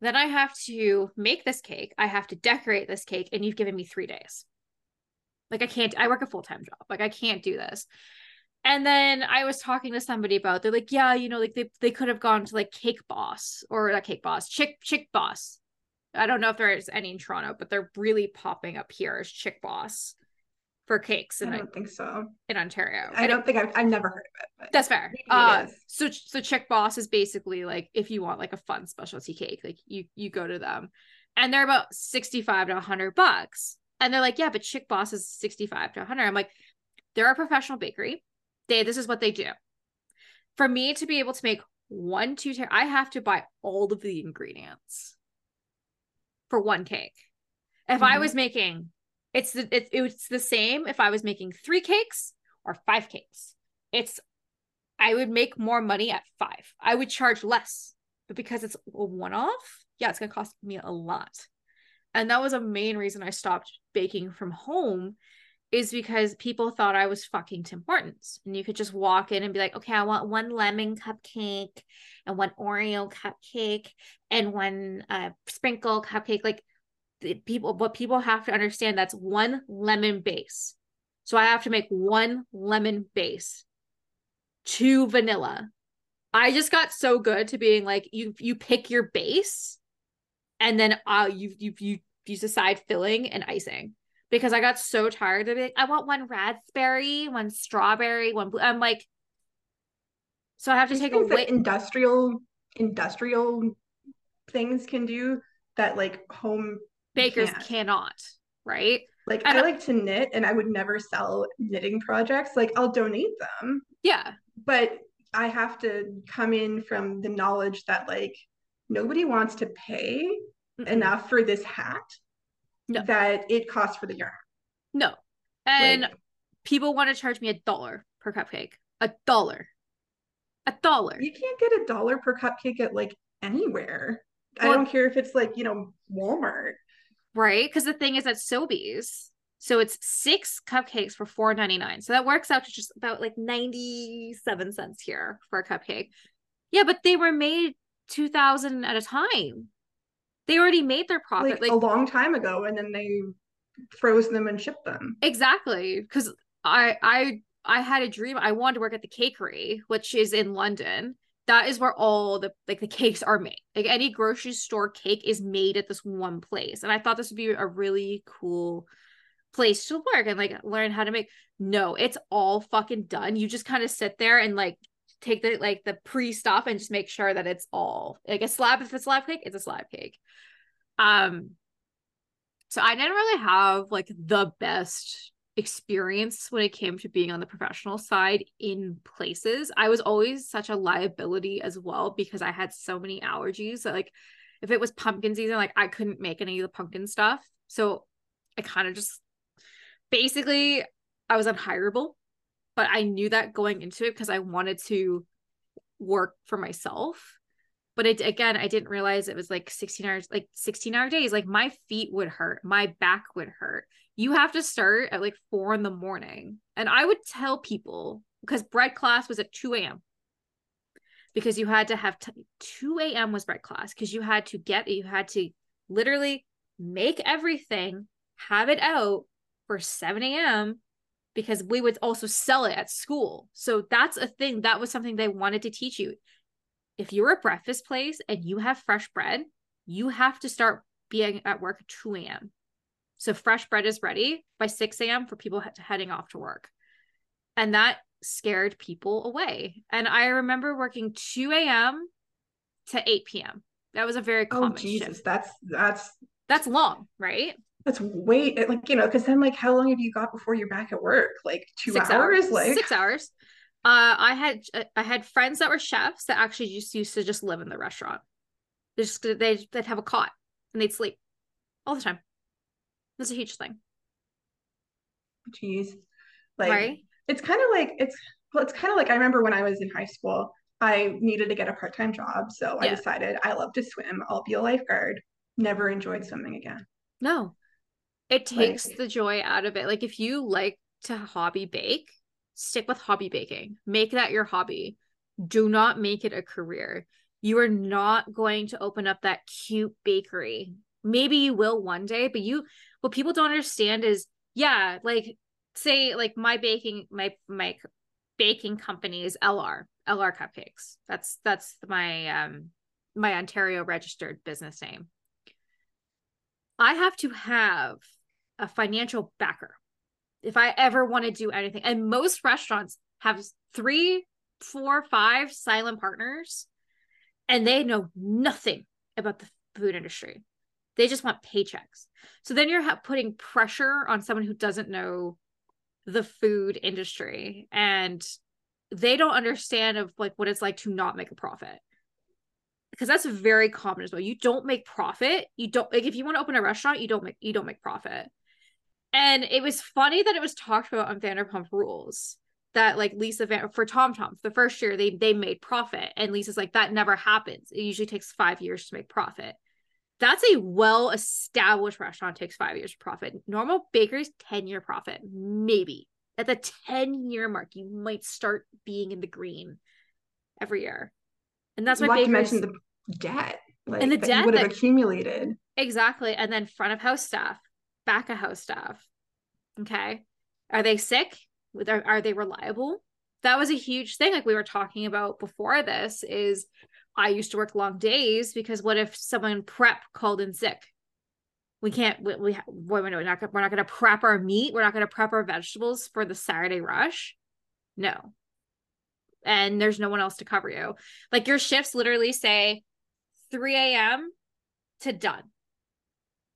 A: Then I have to make this cake. I have to decorate this cake, and you've given me three days. Like, I can't, I work a full time job. Like, I can't do this. And then I was talking to somebody about, they're like, yeah, you know, like they, they could have gone to like Cake Boss or not Cake Boss, Chick, Chick Boss. I don't know if there is any in Toronto, but they're really popping up here as Chick Boss for cakes.
B: I don't I, think so.
A: In Ontario,
B: I don't think I've, I've never heard of
A: it. that's fair. Uh, so so Chick Boss is basically like if you want like a fun specialty cake, like you you go to them, and they're about sixty five to hundred bucks, and they're like, yeah, but Chick Boss is sixty five to hundred. I'm like, they're a professional bakery. They this is what they do. For me to be able to make one two tier, I have to buy all of the ingredients for one cake. If mm-hmm. I was making it's the it's, it's the same if I was making three cakes or five cakes. It's I would make more money at five. I would charge less, but because it's a one off, yeah, it's gonna cost me a lot. And that was a main reason I stopped baking from home is because people thought I was fucking Tim Hortons. And you could just walk in and be like, okay, I want one lemon cupcake and one Oreo cupcake and one uh, sprinkle cupcake. Like people, what people have to understand that's one lemon base. So I have to make one lemon base, two vanilla. I just got so good to being like, you you pick your base and then uh you you you you decide filling and icing because I got so tired of it. I want one raspberry, one strawberry, one blue. I'm like, so I have to take a
B: wait. Industrial industrial things can do that like home
A: bakers can't. cannot, right?
B: Like I, I like to knit and I would never sell knitting projects. Like I'll donate them.
A: Yeah.
B: But I have to come in from the knowledge that like nobody wants to pay mm enough for this hat no. that it costs for the yarn.
A: No. And like, people want to charge me a dollar per cupcake. A dollar. A dollar.
B: You can't get a dollar per cupcake at like anywhere. Well, I don't care if it's like, you know, Walmart.
A: Right? Because the thing is at Sobeys, so it's six cupcakes for four ninety nine. So that works out to just about like 97 cents here for a cupcake. Yeah, but they were made 2000 at a time. They already made their profit
B: like, like a long time ago, and then they froze them and shipped them.
A: Exactly, because I I I had a dream. I wanted to work at the cakery, which is in London. That is where all the like the cakes are made. Like any grocery store cake is made at this one place, and I thought this would be a really cool place to work and like learn how to make. No, it's all fucking done. You just kind of sit there and like take the like the pre stuff and just make sure that it's all like a slab. If it's a slab cake, it's a slab cake. Um, so I didn't really have like the best experience when it came to being on the professional side in places. I was always such a liability as well because I had so many allergies. So like if it was pumpkin season, like I couldn't make any of the pumpkin stuff. So I kind of just basically I was unhireable but I knew that going into it because I wanted to work for myself. But it again, I didn't realize it was like 16 hours, like 16 hour days. Like my feet would hurt, my back would hurt. You have to start at like four in the morning. And I would tell people because bread class was at 2 a.m. Because you had to have t- 2 a.m. was bread class because you had to get you had to literally make everything, have it out for 7 a.m because we would also sell it at school. So that's a thing. That was something they wanted to teach you. If you're a breakfast place and you have fresh bread, you have to start being at work at 2 a.m. So fresh bread is ready by 6 a.m. for people heading off to work. And that scared people away. And I remember working 2 a.m. to 8 p.m. That was a very oh, common oh, Jesus, shift.
B: That's that's
A: that's long, right?
B: that's way like you know because then like how long have you got before you're back at work like two
A: six
B: hours?
A: hours
B: like
A: six hours uh i had uh, i had friends that were chefs that actually just used to just live in the restaurant. They just they, they'd have a cot and they'd sleep all the time. That's a huge thing.
B: Jeez. Like it's kind of like it's well it's kind of like i remember when i was in high school i needed to get a part-time job so yeah. i decided i love to swim. I'll be a lifeguard. Never enjoyed swimming again.
A: No. It takes like, the joy out of it. Like if you like to hobby bake, stick with hobby baking. Make that your hobby. Do not make it a career. You are not going to open up that cute bakery. Maybe you will one day, but you what people don't understand is yeah, like say like my baking my my baking company is LR, LR Cupcakes. That's that's my um my Ontario registered business name. I have to have a financial backer if I ever want to do anything. And most restaurants have three, four, five silent partners, and they know nothing about the food industry. They just want paychecks. So then you're putting pressure on someone who doesn't know the food industry and they don't understand of like what it's like to not make a profit because that's very common as well you don't make profit you don't like if you want to open a restaurant you don't make you don't make profit and it was funny that it was talked about on Vanderpump Rules that like Lisa Van for Tom Tom the first year they they made profit and Lisa's like that never happens. It usually takes 5 years to make profit. That's a well established restaurant takes five years to profit. Normal bakeries, 10 year profit, maybe. At the 10 year mark, you might start being in the green every year. And that's why
B: Not to
A: bakeries,
B: mention the debt. Like,
A: And the debt
B: would have
A: that-
B: accumulated.
A: exactly. And then front of house staff, back of house staff. Okay. Are they sick? Are, are they reliable? That was a huge thing. Like we were talking about before this is I used to work long days because what if someone prep called in sick? We can't, we, we we're not, we're not going to prep our meat. We're not going to prep our vegetables for the Saturday rush. No. And there's no one else to cover you. Like your shifts literally say 3 a.m. to done.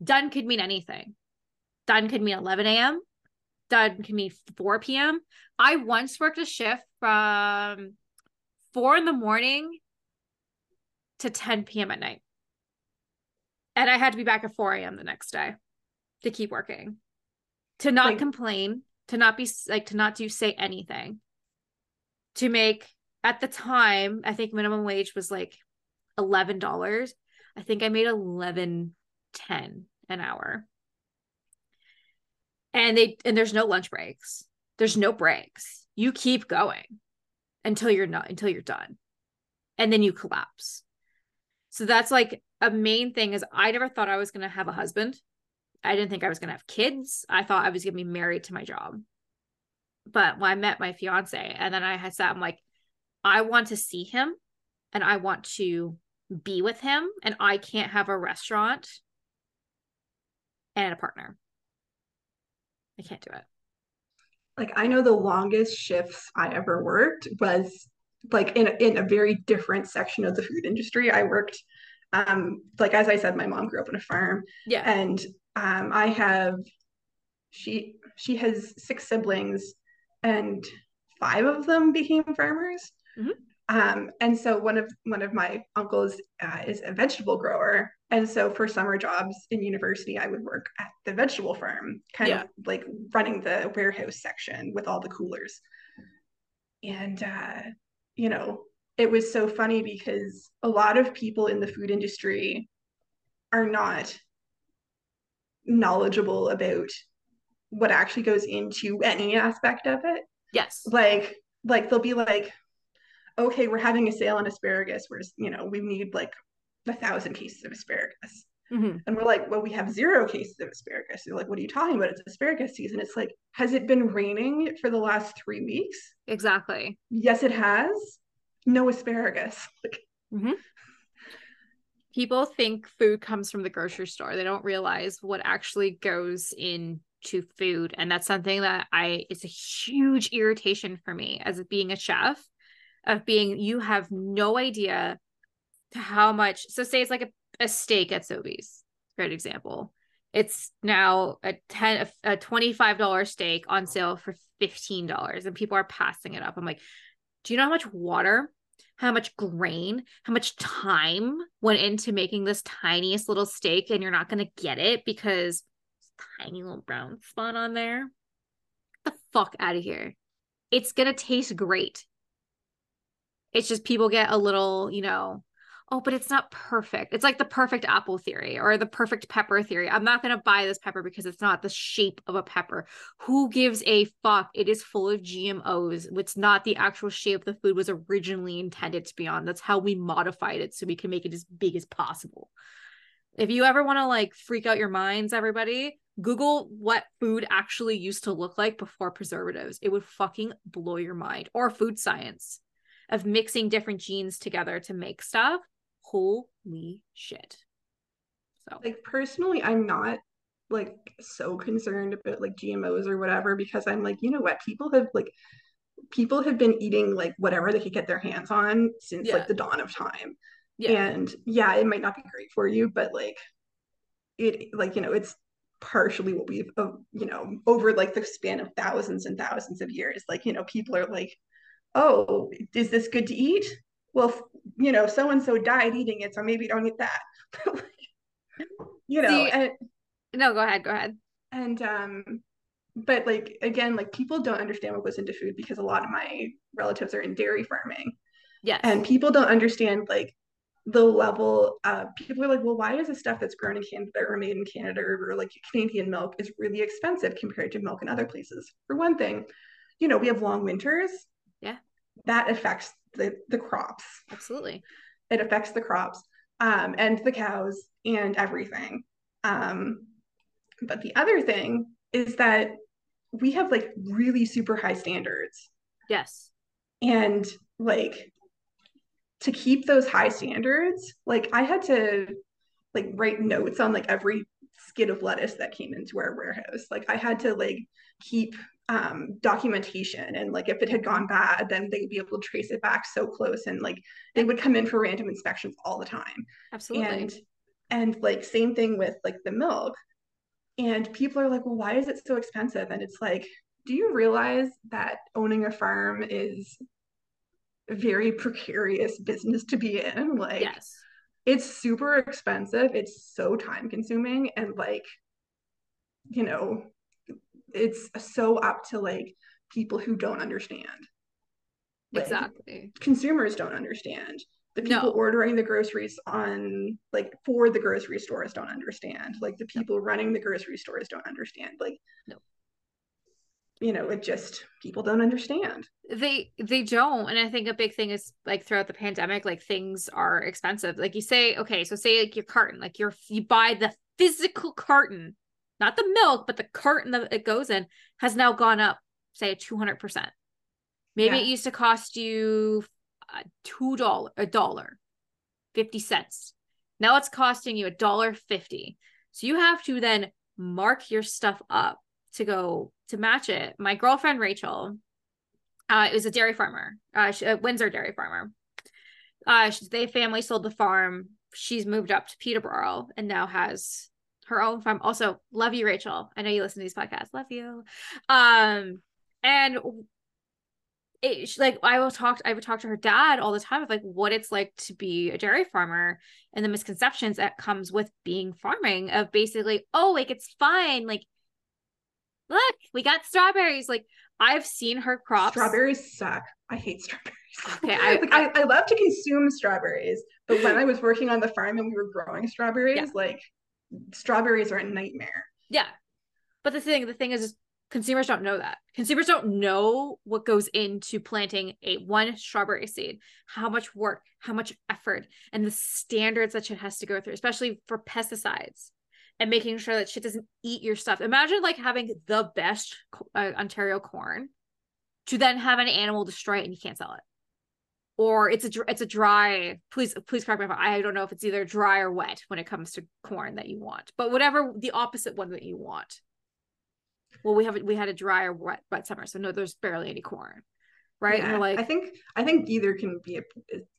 A: Done could mean anything. Done could mean 11 a.m. Done could mean 4 p.m. I once worked a shift from 4 in the morning to 10 p.m. at night. And I had to be back at 4 a.m. the next day to keep working, to not
B: Like-
A: complain, to not be like, to not do say anything, to make at the time, I think minimum wage was like $11. I think I made 11 10 an hour. And they and there's no lunch breaks. There's no breaks. You keep going until you're not until you're done. And then you collapse. So that's like a main thing is I never thought I was going to have a husband. I didn't think I was going to have kids. I thought I was going to be married to my job. But when I met my fiance and then I had said I'm like I want to see him and I want to be with him and I can't have a restaurant and a partner. I can't do it.
B: like I know the longest shifts I ever worked was like in a, in a very different section of the food industry. I worked um like as I said my mom grew up on a farm
A: Yeah.
B: and um I have she she has six siblings and five of them became farmers.
A: Mhm.
B: Um and so one of one of my uncles uh, is a vegetable grower and so for summer jobs in university I would work at the vegetable farm kind
A: Yeah.
B: of like running the warehouse section with all the coolers. And uh you know, it was so funny because a lot of people in the food industry are not knowledgeable about what actually goes into any aspect of it.
A: Yes.
B: Like, like they'll be like, okay, we're having a sale on asparagus. Whereas, you know, we need like a thousand cases of asparagus.
A: Mhm.
B: And we're like, well, we have zero cases of asparagus. They're like, what are you talking about? It's asparagus season. It's like, has it been raining for the last three weeks?
A: Exactly.
B: Yes, it has. No asparagus. Like,
A: People think food comes from the grocery store. They don't realize what actually goes into food. And that's something that I it's a huge irritation for me as being a chef of being you have no idea how much so say it's like a, a steak at Sobeys, great example. It's now a 10 a $25 steak on sale for $15 and people are passing it up. I'm like, do you know how much water, how much grain, how much time went into making this tiniest little steak and you're not going to get it because tiny little brown spot on there? Get the fuck out of here. It's going to taste great. It's just people get a little, you know, oh, but it's not perfect. It's like the perfect apple theory or the perfect pepper theory. I'm not going to buy this pepper because it's not the shape of a pepper. Who gives a fuck? It is full of GMOs. It's not the actual shape the food was originally intended to be on. That's how we modified it so we can make it as big as possible. If you ever want to like freak out your minds, everybody, Google what food actually used to look like before preservatives. It would fucking blow your mind. Or food science of mixing different genes together to make stuff. Holy shit. So,
B: like personally, I'm not like so concerned about like GMOs or whatever because I'm like, you know what? People have like people have been eating like whatever they could get their hands on since
A: Yeah.
B: like the dawn of time.
A: yeah.
B: And yeah, it might not be great for you, but like it like you know, it's partially what we've uh, you know over like the span of thousands and thousands of years like you know people are like oh is this good to eat well you know so and so died eating it so maybe don't eat that you know
A: See-
B: and,
A: No, go ahead. Go ahead.
B: and um but like again like people don't understand what goes into food because a lot of my relatives are in dairy farming
A: Yes.
B: and people don't understand like the level of people are like, well, why is the stuff that's grown in Canada or made in Canada or like Canadian milk is really expensive compared to milk in other places? For one thing, you know, we have long winters. That affects the the crops.
A: Absolutely.
B: It affects the crops um, and the cows and everything. Um, but the other thing is that we have like really super high standards.
A: Yes.
B: And like to keep those high standards, like I had to like write notes on like every skid of lettuce that came into our warehouse. Like I had to like keep um, documentation and like if it had gone bad, then they'd be able to trace it back so close and like they would come in for random inspections all the time.
A: Absolutely.
B: And and like same thing with like the milk. And people are like, well, why is it so expensive? And it's like, do you realize that owning a farm is a very precarious business to be in? Like
A: yes.
B: it's super expensive. It's so time consuming and like, you know, it's so up to like people who don't understand.
A: Like, exactly.
B: Consumers don't understand. The people no. ordering the groceries on like for the grocery stores don't understand. Like the people no. running the grocery stores don't understand. Like
A: no.
B: You know, it just people don't understand.
A: They they don't. And I think a big thing is like throughout the pandemic, like things are expensive. Like you say, okay, so say like your carton, like you're you buy the physical carton not the milk, but the carton that it goes in has now gone up, say, 200%. Maybe yeah. it used to cost you uh, two dollar a dollar 50 cents. Now it's costing you a dollar 50 so you have to then mark your stuff up to go to match it. My girlfriend rachel uh is a dairy farmer. Uh she, a windsor dairy farmer. Uh she, they family sold the farm. She's moved up to peterborough and now has her own farm. Also, love you, Rachel. I know you listen to these podcasts. Love you. Um, and it like I will talk. I would talk to her dad all the time of like what it's like to be a dairy farmer and the misconceptions that comes with being farming. Of basically, oh, like it's fine. Like, look, we got strawberries. Like I've seen her crops.
B: Strawberries suck. I hate strawberries. Okay, I, like, I, I love to consume strawberries, but when I was working on the farm and we were growing strawberries, yeah. like strawberries are a nightmare.
A: Yeah. But the thing, the thing is, is consumers don't know that. Consumers don't know what goes into planting a one strawberry seed, how much work, how much effort, and the standards that shit has to go through, especially for pesticides and making sure that shit doesn't eat your stuff. Imagine like having the best uh, Ontario corn to then have an animal destroy it and you can't sell it or it's a it's a dry please please correct me if I don't know if it's either dry or wet when it comes to corn that you want but whatever the opposite one that you want. Well we have we had a dry or wet wet summer so no there's barely any corn right?
B: Yeah, like i think i think either can be a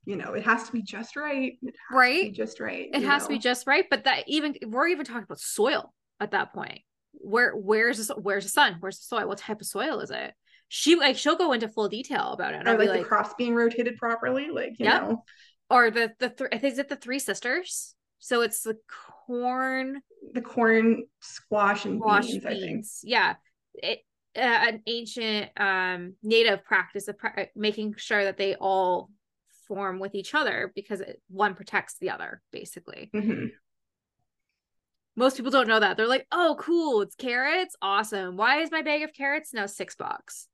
B: you know it has to be just right.
A: Right?
B: just right
A: it has know? to be just right but that even we're even talking about soil at that point. Where where's the, where's the sun? Where's the soil? What type of soil is it she like she'll go into full detail about it.
B: Or like, like, the cross being rotated properly, like you know.
A: Or the the th- is it the three sisters? So it's the corn,
B: the corn, squash, and squash beans, beans. I think.
A: Yeah, it uh, an ancient um native practice of pra- making sure that they all form with each other because it, one protects the other, basically.
B: Mm-hmm.
A: Most people don't know that. They're like, "Oh, cool! It's carrots. Awesome. Why is my bag of carrots now six bucks?"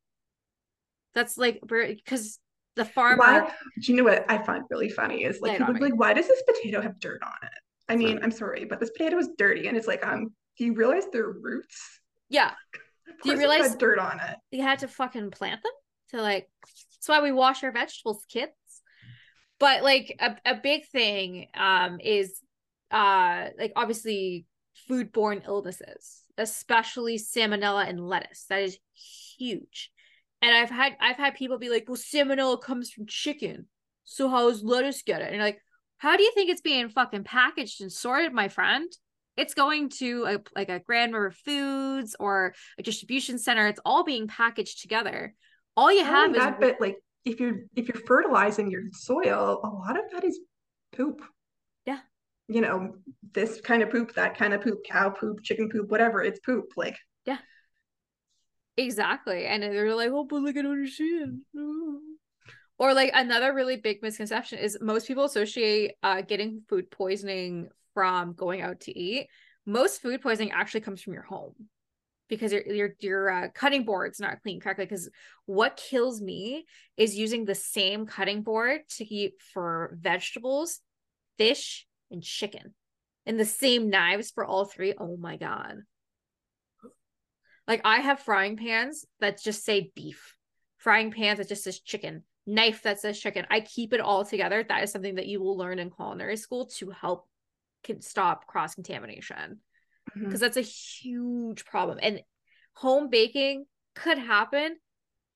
A: That's like because the farmer.
B: Why? Do you know what I find really funny is like people like, why does this potato have dirt on it? I mean, I'm sorry, but this potato is dirty, and it's like, um, do you realize their roots?
A: Yeah.
B: do you realize dirt on it?
A: You had to fucking plant them to like. That's why we wash our vegetables, kids. But like a, a big thing um is uh like obviously foodborne illnesses, especially salmonella and lettuce. That is huge. And I've had I've had people be like, well, salmonella comes from chicken. So how does lettuce get it? And you're like, how do you think it's being fucking packaged and sorted, my friend? It's going to a, like a Grand River Foods or a distribution center. It's all being packaged together. All you have is
B: that, but like if you're if you're fertilizing your soil, a lot of that is poop.
A: Yeah.
B: You know, this kind of poop, that kind of poop, cow poop, chicken poop, whatever. It's poop. Like
A: yeah. Exactly. And they're like, oh, but like, I don't understand. Or like another really big misconception is most people associate uh, getting food poisoning from going out to eat. Most food poisoning actually comes from your home because your your your uh, cutting board's not clean correctly. Because what kills me is using the same cutting board to eat for vegetables, fish, and chicken, and the same knives for all three. Oh my god! Like I have frying pans that just say beef, frying pans that just says chicken, knife that says chicken. I keep it all together. That is something that you will learn in culinary school to help can stop cross contamination because mm-hmm. that's a huge problem. And home baking could happen.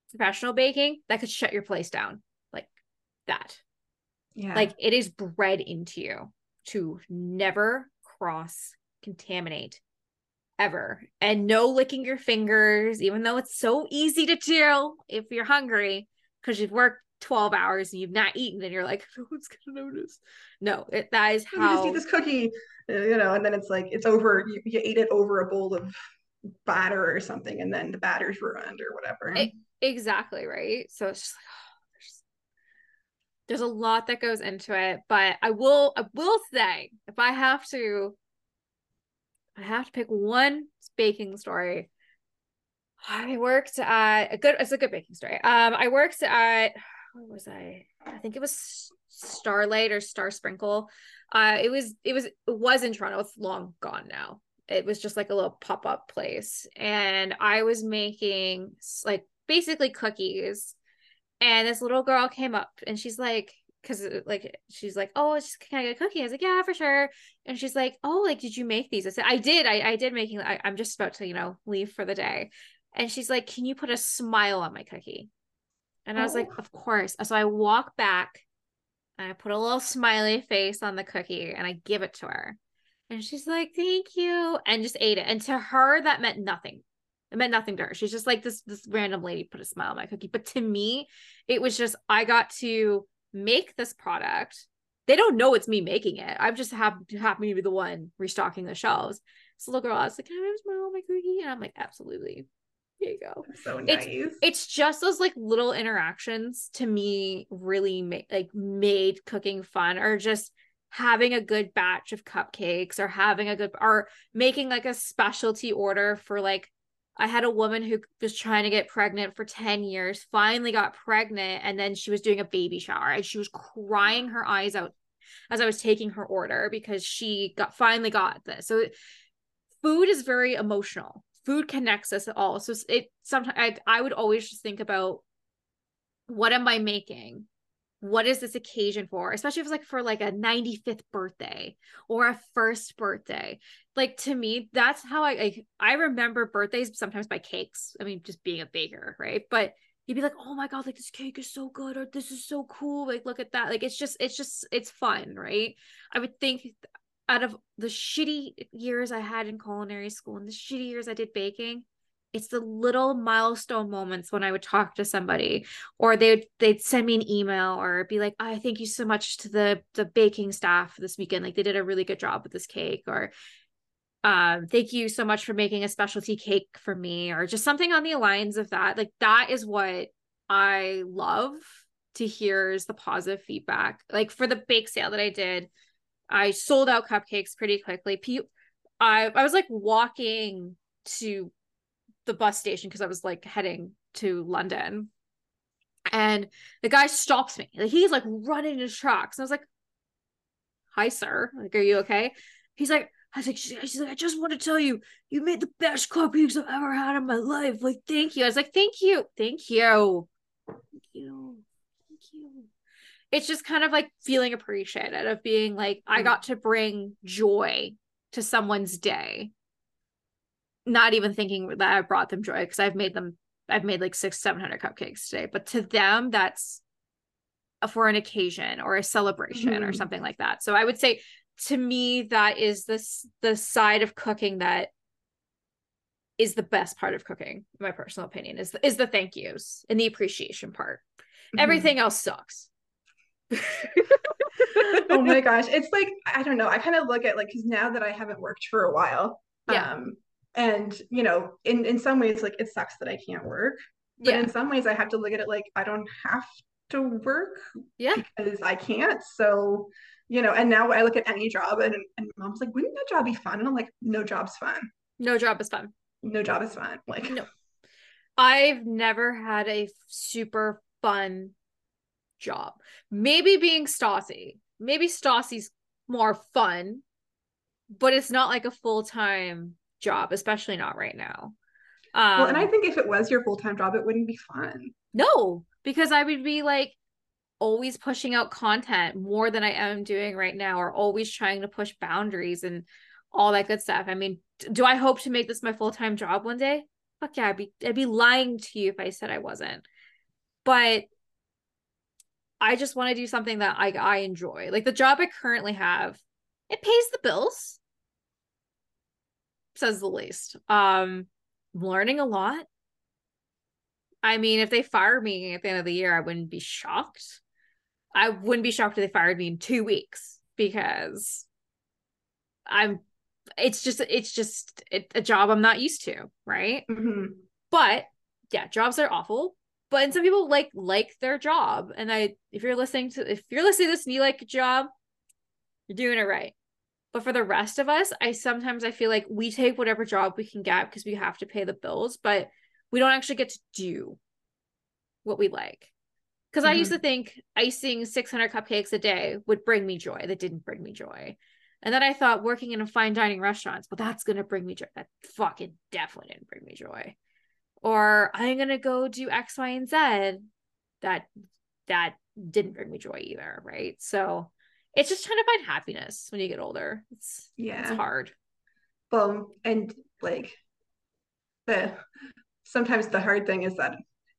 A: Professional baking that could shut your place down like that. Yeah. Like it is bred into you to never cross contaminate ever. And no licking your fingers, even though it's so easy to do if you're hungry because you've worked 12 hours and you've not eaten and you're like, no one's gonna notice. No, it, that is how
B: you just eat this cookie, uh, you know, and then it's like it's over. You, you ate it over a bowl of batter or something, and then the batter's ruined or whatever. It,
A: exactly right. So it's just like, oh, there's there's a lot that goes into it, but I will I will say if I have to I have to pick one baking story. I worked at a good it's a good baking story. Um I worked at where was I? I think it was Starlight or Star Sprinkle. Uh it was it was it was in Toronto. It's long gone now. It was just like a little pop-up place. And I was making like basically cookies. And this little girl came up and she's like, because uh, like she's like, oh, just, can I get a cookie? I was like, yeah, for sure. And she's like, oh, like, did you make these? I said, I did. I, I did making. I, I'm just about to, you know, leave for the day. And she's like, can you put a smile on my cookie? And I was like, oh. of course. So I walk back and I put a little smiley face on the cookie and I give it to her. And she's like, thank you. And just ate it. And to her, that meant nothing. It meant nothing to her. She's just like this this random lady put a smile on my cookie. But to me, it was just I got to make this product. They don't know it's me making it. I'm just happen happen to be the one restocking the shelves. So little girl, I was like, "Can I have smile my cookie?" And I'm like, "Absolutely." Here you go.
B: So nice.
A: It's, it's just those like little interactions to me really make like made cooking fun, or just having a good batch of cupcakes, or having a good or making like a specialty order for like I had a woman who was trying to get pregnant for 10 years, finally got pregnant, and then she was doing a baby shower and she was crying her eyes out as I was taking her order because she got finally got this. So food is very emotional. Food connects us all. So it sometimes I, I would always just think about what am I making? What is this occasion for? Especially if it's like for like a 95th birthday or a first birthday. Like to me that's how I, I i remember birthdays sometimes by cakes. I mean just being a baker right? But you'd be like oh my god like this cake is so good or this is so cool like look at that. Like it's just it's just it's fun right? I would think out of the shitty years i had in culinary school and the shitty years i did baking it's the little milestone moments when I would talk to somebody or they'd they'd send me an email or be like, oh, thank you so much to the the baking staff this weekend. Like they did a really good job with this cake or um, thank you so much for making a specialty cake for me or just something on the lines of that. Like that is what I love to hear is the positive feedback. Like for the bake sale that I did, I sold out cupcakes pretty quickly. I I was like walking to the bus station because I was like heading to London. And the guy stops me. Like he's like running his tracks. And I was like, Hi, sir. Like, are you okay? He's like, I was like, she's like, I just want to tell you, you made the best cupcakes I've ever had in my life. Like, thank you. I was like, thank you. Thank you. Thank you. Thank you. It's just kind of like feeling appreciated of being like, I mm. got to bring joy to someone's day not even thinking that I brought them joy because I've made them I've made like six, seven hundred cupcakes today. But to them, that's for an occasion or a celebration mm-hmm. or something like that. So I would say to me, that is this the side of cooking that is the best part of cooking, in my personal opinion, is is the thank yous and the appreciation part. Mm-hmm. Everything else sucks.
B: oh my gosh. It's like, I don't know. I kind of look at like, because now that I haven't worked for a while, yeah. um, and you know in in some ways like it sucks that i can't work but yeah. in some ways i have to look at it like i don't have to work
A: yeah
B: because I can't. So, you know, and now I look at any job and, and mom's like, wouldn't that job be fun? And I'm like, no job's fun.
A: no job is fun
B: No job is fun. Like,
A: no i've never had a super fun job maybe being stassi maybe stassi's more fun but it's not like a full-time job especially not right now um,
B: well, and I think if it was your full time job, it wouldn't be fun.
A: No, because I would be like always pushing out content more than I am doing right now, or always trying to push boundaries and all that good stuff. I mean, do I hope to make this my full time job one day? Fuck yeah, I'd be I'd be lying to you if I said I wasn't. But I just want to do something that I I enjoy. Like the job I currently have, it pays the bills. Says the least. Um, learning a lot. I mean, if they fire me at the end of the year, I wouldn't be shocked. I wouldn't be shocked if they fired me in two weeks because I'm it's just it's just it, a job I'm not used to, right?
B: hmm
A: But yeah, jobs are awful. But and some people like like their job. And I if you're listening to if you're listening to this and you like a job, you're doing it right. But for the rest of us, I sometimes I feel like we take whatever job we can get because we have to pay the bills, but we don't actually get to do what we like. Because I used to mm-hmm. think icing 600 cupcakes a day would bring me joy. That didn't bring me joy. And then I thought working in a fine dining restaurants, well, that's going to bring me joy. That fucking definitely didn't bring me joy. Or I'm going to go do X, Y, and Z. That, that didn't bring me joy either. Right. So it's just trying to find happiness when you get older. It's,
B: Yeah.
A: it's hard.
B: Well, and like the sometimes the hard thing is that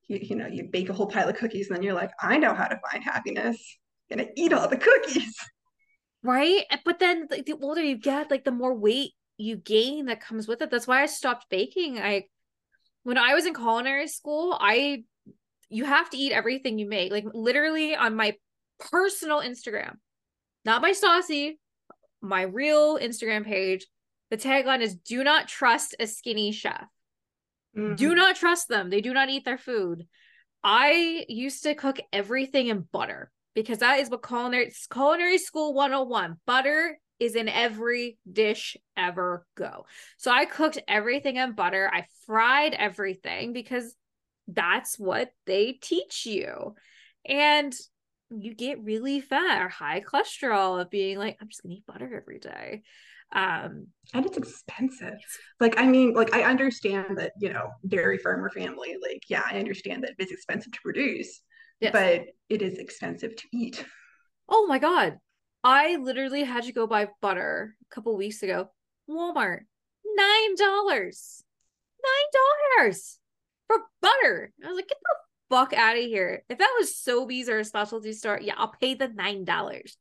B: you, you know, you bake a whole pile of cookies and then you're like, I know how to find happiness. I'm gonna eat all the cookies.
A: Right. But then like, the older you get, like the more weight you gain that comes with it. That's why I stopped baking. I when I was in culinary school, I you have to eat everything you make. Like literally on my personal Instagram, not my Stassi, my real Instagram page. The tagline is do not trust a skinny chef.
B: Mm-hmm.
A: Do not trust them. They do not eat their food. I used to cook everything in butter because that is what culinary culinary school 101. Butter is in every dish ever go. So I cooked everything in butter. I fried everything because that's what they teach you. And you get really fat or high cholesterol of being like, I'm just gonna eat butter every day. Um,
B: and it's expensive. Like, I mean, like I understand that, you know, dairy farmer family, like, yeah, I understand that it's expensive to produce,
A: yes.
B: but it is expensive to eat.
A: Oh my god. I literally had to go buy butter a couple weeks ago. Walmart. Nine dollars. Nine dollars for butter. I was like, get the fuck out of here. If that was Sobeys or a specialty store, yeah, I'll pay the nine dollars.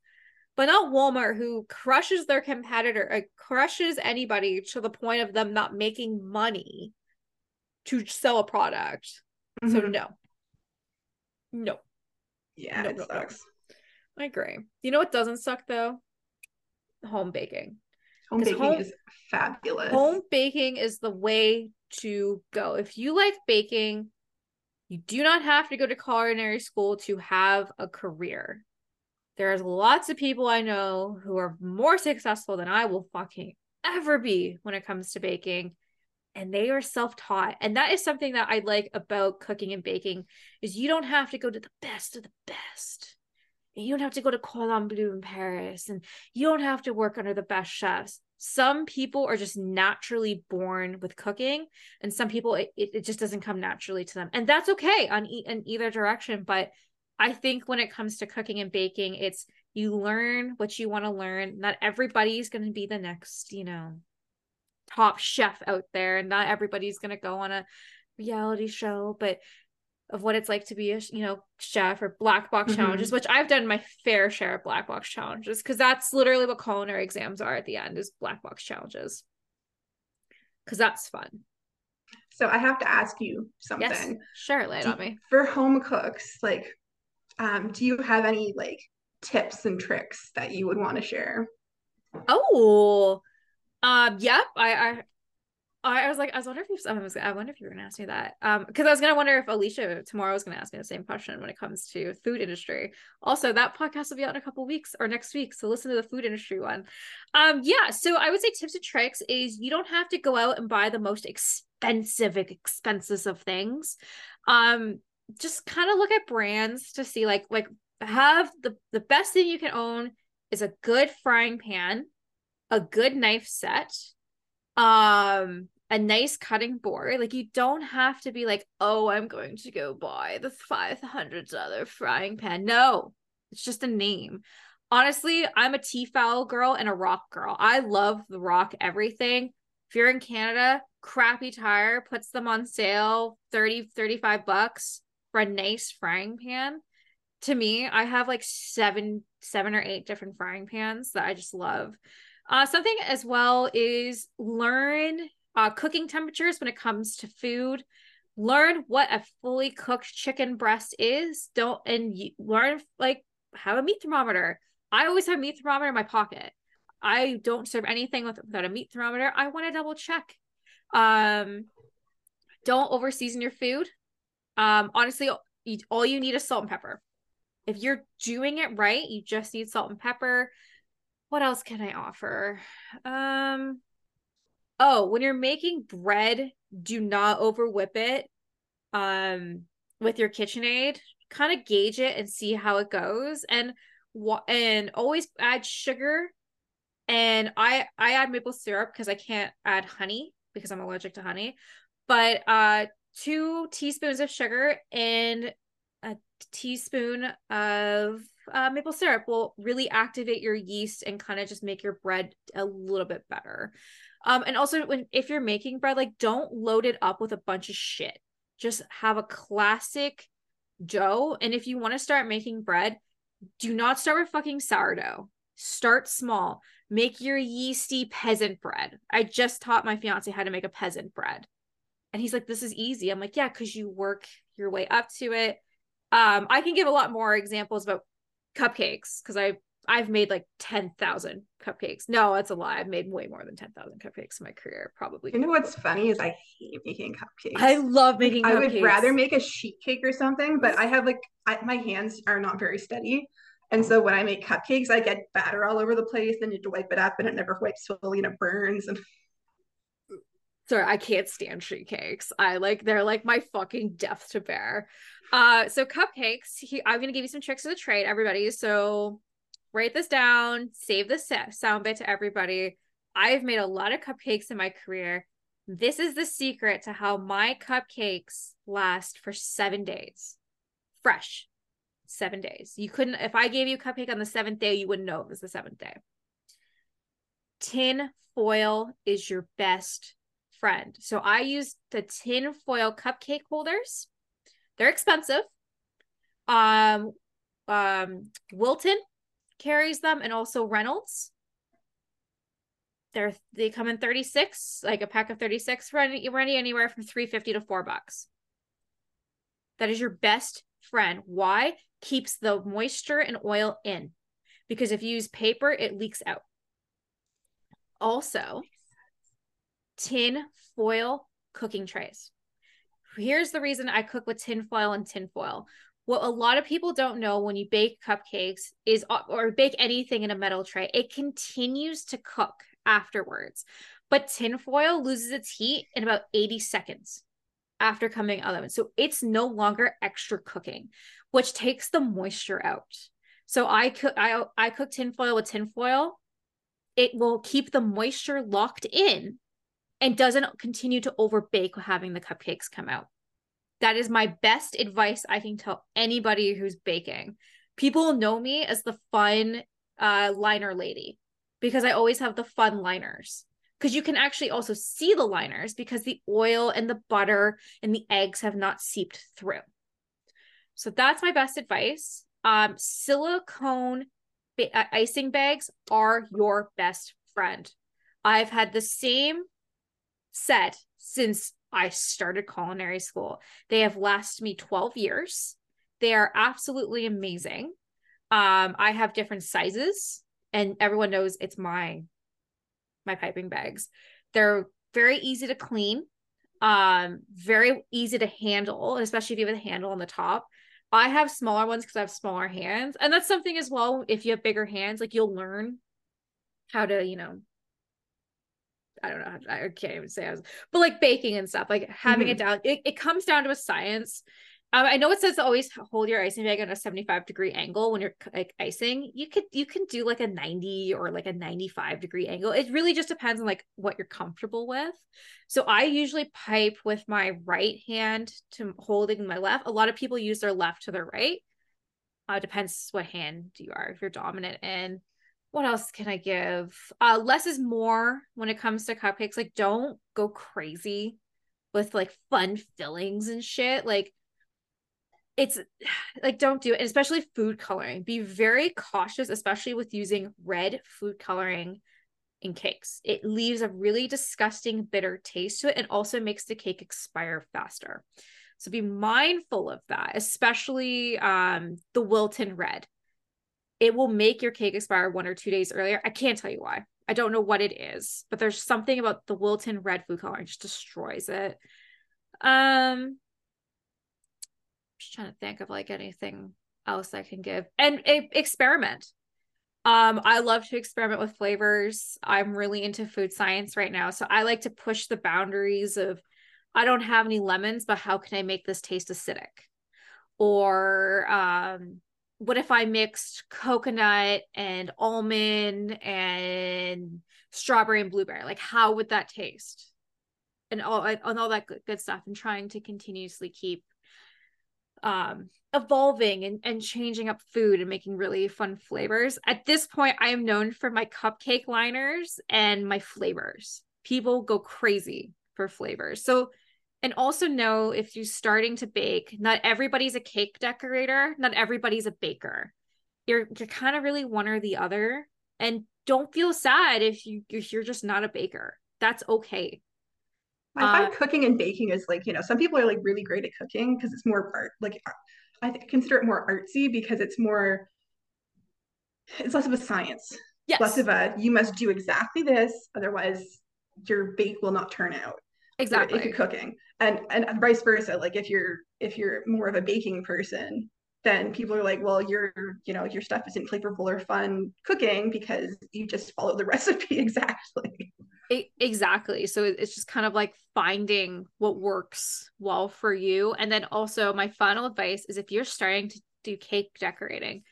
A: But not Walmart, who crushes their competitor, uh, crushes anybody to the point of them not making money to sell a product. So
B: Mhm.
A: no. No.
B: yeah,
A: no,
B: it
A: no, no.
B: sucks.
A: I agree. You know what doesn't suck though? Home baking.
B: Home baking
A: home-
B: is fabulous.
A: Home baking is the way to go. If you like baking, you do not have to go to culinary school to have a career. There's lots of people I know who are more successful than I will fucking ever be when it comes to baking. And they are self-taught. And that is something that I like about cooking and baking is you don't have to go to the best of the best. You don't have to go to Cordon Bleu in Paris. And you don't have to work under the best chefs. Some people are just naturally born with cooking, and some people it, it it just doesn't come naturally to them. And that's okay on e- in either direction. But I think when it comes to cooking and baking, it's you learn what you want to learn. Not everybody's going to be the next, you know, top chef out there, and not everybody's going to go on a reality show, but of what it's like to be a you know chef or black box
B: Mhm.
A: challenges which i've done my fair share of black box challenges because that's literally what culinary exams are at the end is black box challenges because that's fun
B: So I have to ask you
A: yes
B: something.
A: sure lay it
B: Do-
A: on me
B: For home cooks, like, um, do you have any like tips and tricks that you would want to share?
A: oh um yep i i I was like, I was wondering if I was, I wonder if you were gonna ask me that. Um, because I was gonna wonder if Alicia tomorrow was gonna ask me the same question when it comes to food industry. Also, that podcast will be out in a couple weeks or next week, so listen to the food industry one. Um, yeah. So I would say tips and tricks is you don't have to go out and buy the most expensive expenses of things. Um, just kind of look at brands to see like like have the the best thing you can own is a good frying pan, a good knife set um a nice cutting board. Like you don't have to be like, oh, I'm going to go buy the five hundred dollar frying pan. No, it's just a name. Honestly, I'm a Tefal girl and a rock girl. I love the rock everything. If you're in Canada, crappy tire puts them on sale 30 35 bucks for a nice frying pan. To me, I have like seven seven or eight different frying pans that I just love. Uh, something as well is learn uh, cooking temperatures when it comes to food. Learn what a fully cooked chicken breast is. Don't and you, learn like have a meat thermometer. I always have a meat thermometer in my pocket. I don't serve anything with, without a meat thermometer. I want to double check. Um, don't over season your food. Um, honestly, all you need is salt and pepper. If you're doing it right, you just need salt and pepper what else can I offer? Um oh, when you're making bread, do not over whip it um with your KitchenAid. Kind of gauge it and see how it goes and and always add sugar and I I add maple syrup because I can't add honey because I'm allergic to honey. But uh 2 teaspoons of sugar and a teaspoon of uh, maple syrup will really activate your yeast and kind of just make your bread a little bit better. Um, and also when if you're making bread, like don't load it up with a bunch of shit. Just have a classic dough. And if you want to start making bread, do not start with fucking sourdough. Start small. Make your yeasty peasant bread. I just taught my fiance how to make a peasant bread. And he's like, this is easy. I'm like, yeah, because you work your way up to it. Um, I can give a lot more examples about cupcakes because I I've made like 10,000 cupcakes. No, that's a lie. I've made way more than 10,000 cupcakes in my career, probably.
B: You know what's funny is I hate making cupcakes.
A: I love making
B: I would rather make a sheet cake or something, but I have like, I, my hands are not very steady. And so when I make cupcakes, I get batter all over the place. Then you have to wipe it up and it never wipes fully and it burns. And
A: sorry, I can't stand sheet cakes. I like, they're like my fucking death to bear. Uh, so cupcakes. He, I'm gonna give you some tricks of the trade, everybody. So write this down, save the sound bit to everybody. I've made a lot of cupcakes in my career. This is the secret to how my cupcakes last for seven days, fresh. Seven days. You couldn't, if I gave you a cupcake on the seventh day, you wouldn't know it was the seventh day. Tin foil is your best friend. So I use the tin foil cupcake holders they're expensive. Um, um, Wilton carries them, and also Reynolds. They're they come in 36, like a pack of 36, running running anywhere from 350 to four bucks. That is your best friend. Why? Keeps the moisture and oil in. Because if you use paper, it leaks out. Also, tin foil cooking trays here's the reason I cook with tin foil and tinfoil. What a lot of people don't know when you bake cupcakes is, uh, or bake anything in a metal tray, it continues to cook afterwards. But tinfoil loses its heat in about 80 seconds after coming out of it. So it's no longer extra cooking, which takes the moisture out. So I cook I I cook tinfoil with tinfoil. It will keep the moisture locked in and doesn't continue to overbake having the cupcakes come out. That is my best advice I can tell anybody who's baking. People know me as the fun uh, liner lady because I always have the fun liners. Because you can actually also see the liners because the oil and the butter and the eggs have not seeped through. So that's my best advice. Um, silicone ba- uh, icing bags are your best friend. I've had the same set since I started culinary school. They have lasted me 12 years. They are absolutely amazing. Um, I have different sizes, and everyone knows it's my my piping bags. They're very easy to clean, um, very easy to handle, especially if you have a handle on the top. I have smaller ones because I have smaller hands. And that's something as well. If you have bigger hands, like you'll learn how to, you know, I don't know. I can't even say I was, but like baking and stuff, like having mm-hmm. it down, it, it comes down to a science. Um, I know it says to always hold your icing bag at a 75 degree angle when you're like icing. You could you can do like a 90 or like a 95 degree angle. It really just depends on like what you're comfortable with. So I usually pipe with my right hand to holding my left. A lot of people use their left to their right. Uh, depends what hand you are. If you're dominant and what else can I give? Uh, less is more when it comes to cupcakes. Like, don't go crazy with like fun fillings and shit. Like, it's like don't do it and especially food coloring be very cautious especially with using red food coloring in cakes it leaves a really disgusting bitter taste to it and also makes the cake expire faster so be mindful of that especially um, the wilton red it will make your cake expire one or two days earlier i can't tell you why i don't know what it is but there's something about the wilton red food coloring just destroys it um just trying to think of like anything else I can give and a- experiment. Um, I love to experiment with flavors. I'm really into food science right now. So I like to push the boundaries of I don't have any lemons, but how can I make this taste acidic? Or um, what if I mixed coconut and almond and strawberry and blueberry? Like, how would that taste? And all and all that good, good stuff, and trying to continuously keep um evolving and, and changing up food and making really fun flavors. At this point, I am known for my cupcake liners and my flavors. People go crazy for flavors. So, and also know if you're starting to bake, not everybody's a cake decorator, not everybody's a baker. You're you're kind of really one or the other. And don't feel sad if you if you're just not a baker. That's okay.
B: I find uh, cooking and baking is like, you know, some people are like really great at cooking because it's more art. Like, I consider it more artsy because it's more, it's less of a science. Yes. Less of a, you must do exactly this, otherwise your bake will not turn out.
A: Exactly.
B: If you're cooking, and and vice versa. Like if you're if you're more of a baking person, then people are like, well, your you know your stuff isn't flavorful or fun cooking because you just follow the recipe exactly.
A: It, exactly. So it's just kind of like finding what works well for you. And then also, my final advice is if you're starting to do cake decorating,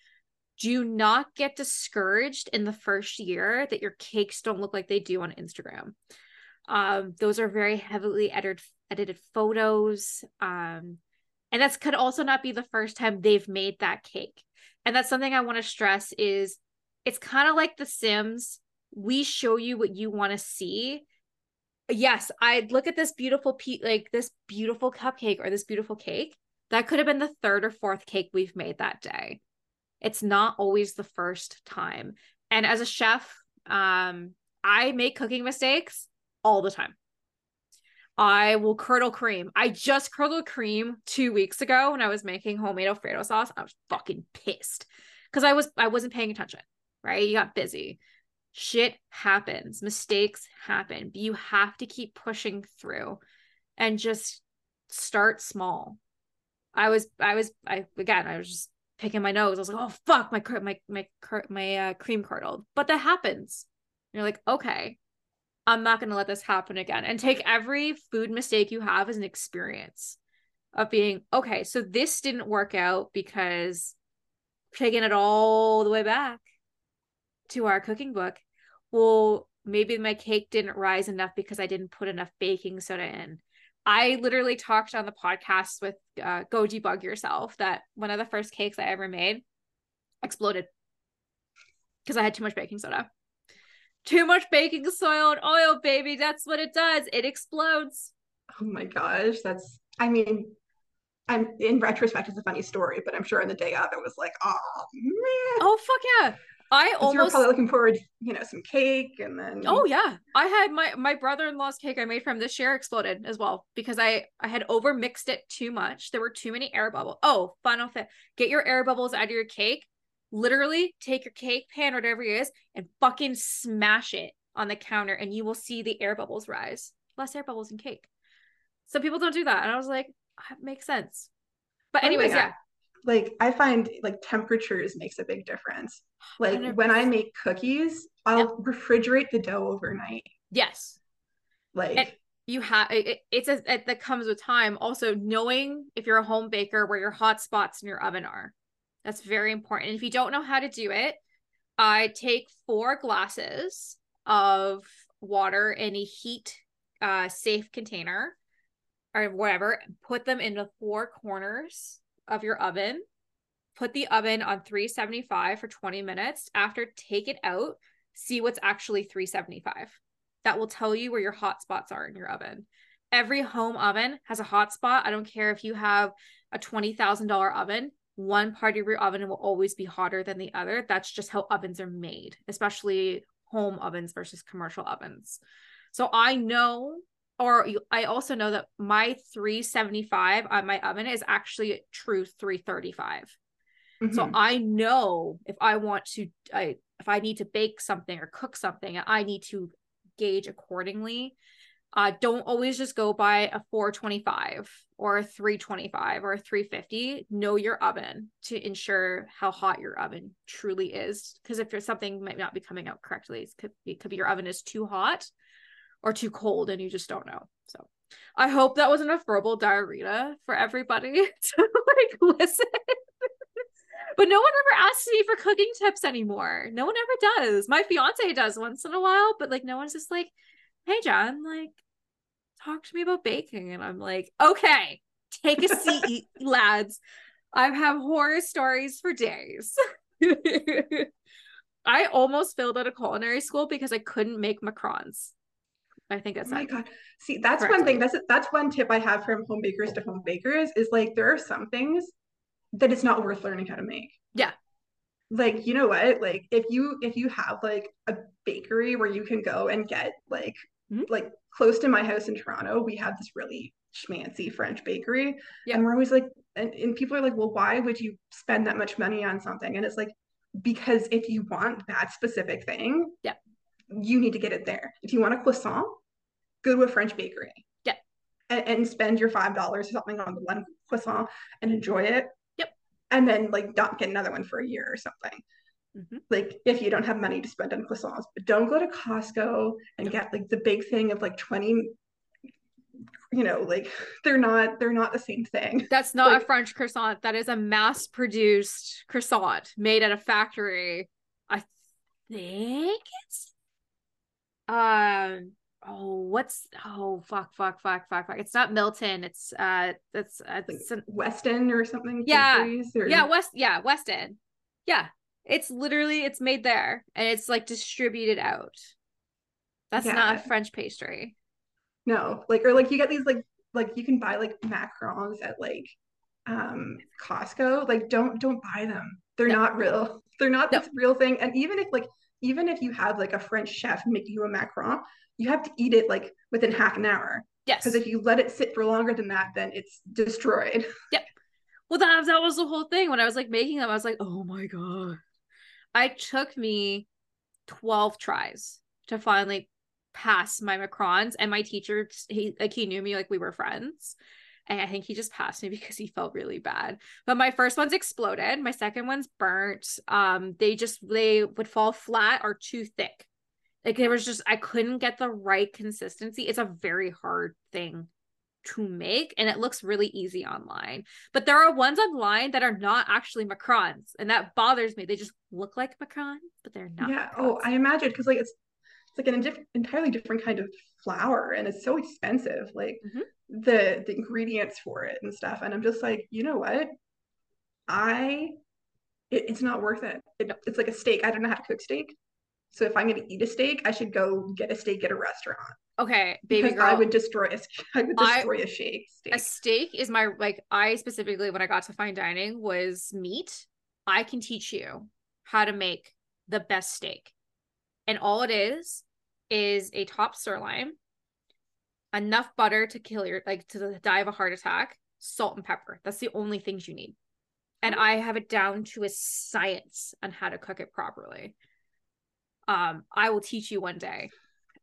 A: do not get discouraged in the first year that your cakes don't look like they do on Instagram. Um, those are very heavily edited edited photos. Um, and that's could also not be the first time they've made that cake. And that's something I want to stress is it's kind of like the Sims we show you what you want to see yes i'd look at this beautiful pe- like this beautiful cupcake or this beautiful cake that could have been the third or fourth cake we've made that day it's not always the first time and as a chef um i make cooking mistakes all the time I will curdle cream. I just curdled cream two weeks ago when I was making homemade Alfredo sauce. I was fucking pissed because I was I wasn't paying attention. Right, you got busy shit happens, mistakes happen. But you have to keep pushing through and just start small. I was, I was, I again, I was just picking my nose. I was like, oh fuck, my my my my uh, cream curdled. But that happens. And you're like, okay, I'm not going to let this happen again. And take every food mistake you have as an experience of being okay. So this didn't work out because taking it all the way back to our cooking book, well, maybe my cake didn't rise enough because I didn't put enough baking soda in. I literally talked on the podcast with uh, Go Debug Yourself that one of the first cakes I ever made exploded because I had too much baking soda. Too much baking soil and oil, baby. That's what it does. It explodes.
B: Oh my gosh. That's, I mean, I'm in retrospect, it's a funny story, but I'm sure in the day of it was like, oh man.
A: Oh fuck yeah. I almost
B: you were probably looking forward, you know, some cake and then
A: Oh yeah. I had my my brother-in-law's cake I made from this year exploded as well because I I had over mixed it too much. There were too many air bubbles. Oh, final fit. Get your air bubbles out of your cake. Literally take your cake pan or whatever it is and fucking smash it on the counter and you will see the air bubbles rise. less air bubbles in cake. Some people don't do that. And I was like, ah, that makes sense. But
B: oh
A: anyways,
B: thing I-
A: yeah.
B: like I find like temperatures makes a big difference. Like
A: 100%.
B: when I make cookies, I'll refrigerate the dough overnight.
A: Yes.
B: Like
A: And- you have it, it's a it, that comes with time also knowing if you're a home baker where your hot spots in your oven are that's very important. And if you don't know how to do it i take four glasses of water in a heat uh safe container or whatever put them in the four corners of your oven. Put the oven on 375 for 20 minutes. After take it out see what's actually 375 that will tell you where your hot spots are in your oven. Every home oven has a hot spot. I don't care if you have a $20,000 oven, one part of your oven will always be hotter than the other. That's just how ovens are made, especially home ovens versus commercial ovens. So I know or I also know that my 375 on my oven is actually true 335. So
B: mhm.
A: I know if I want to, I if I need to bake something or cook something, I need to gauge accordingly. Uh, don't always just go by a 425 or a 325 or a 350. Know your oven to ensure how hot your oven truly is. Because if there's something might not be coming out correctly, it could be, it could be your oven is too hot or too cold and you just don't know. So I hope that wasn't a verbal diarrhea for everybody to like listen. But no one ever asks me for cooking tips anymore. No one ever does. My fiance does once in a while, but like no one's just like, hey John, like talk to me about baking. And I'm like, okay, take a seat, lads. I have horror stories for days. I almost failed out of culinary school because I couldn't make macarons. I think
B: Oh
A: that's
B: my god. See, that's one thing. That's that's one tip I have from home bakers to home bakers is like there are some things that it's not worth learning how to make.
A: Yeah.
B: Like, you know what? Like if you if you have like a bakery where you can go and get like
A: Mhm.
B: like close to my house in Toronto, we have this really schmancy French bakery.
A: Yeah.
B: And we're always like and, and people are like, well, why would you spend that much money on something? And it's like, because if you want that specific thing,
A: Yeah.
B: you need to get it there. If you want a croissant, go to a French bakery.
A: Yeah.
B: And, and spend your five dollars or something on the one croissant and enjoy it.
A: Yep.
B: And then like don't get another one for a year or something.
A: Mhm.
B: Like if you don't have money to spend on croissants, but don't go to Costco and get like the big thing of like 20 you know, like they're not they're not the same thing.
A: That's not
B: Like-
A: a French croissant. That is a mass produced croissant made at a factory. I think it's um oh what's oh fuck fuck fuck fuck fuck. It's not Milton. It's uh it's uh, it's an,
B: Weston or something.
A: Yeah.
B: or-
A: yeah, West yeah, West End. Yeah. It's literally it's made there and it's like distributed out. That's not a French pastry.
B: No, like or like you get these like like you can buy like macarons at like um Costco. Like don't don't buy them. They're
A: No.
B: not real. They're not
A: No.
B: this real thing. And even if like even if you have like a French chef make you a macaron, you have to eat it like within half an hour.
A: Yes.
B: Because if you let it sit for longer than that, then it's destroyed. Yep.
A: Well, that, that was the whole thing. When I was like making them, I was like, oh my God. I took me 12 tries to finally pass my macrons. And my teacher, he like he knew me like we were friends. And I think he just passed me because he felt really bad. But my first one's exploded. My second one's burnt. Um, they just they would fall flat or too thick. Like there was just I couldn't get the right consistency. It's a very hard thing to make and it looks really easy online. But there are ones online that are not actually macrons, and that bothers me. They just look like macrons, but they're not.
B: yeah. Oh. I imagine because like it's it's like an diff- entirely different kind of flour and it's so expensive. Like
A: Mhm.
B: the the ingredients for it and stuff. And I'm just like, you know what? I it, it's not worth it. it. It's like a steak. I don't know how to cook steak. So if I'm going to eat a steak, I should go get a steak at a restaurant
A: okay, baby
B: because
A: girl.
B: I would destroy a I would destroy a shake steak.
A: a steak is my like I specifically when I got to fine dining was meat. I can teach you how to make the best steak. And all it is is a top sirloin, enough butter to kill your like to die of a heart attack, salt and pepper. That's the only things you need. And
B: Oh.
A: I have it down to a science on how to cook it properly. Um, I will teach you one day.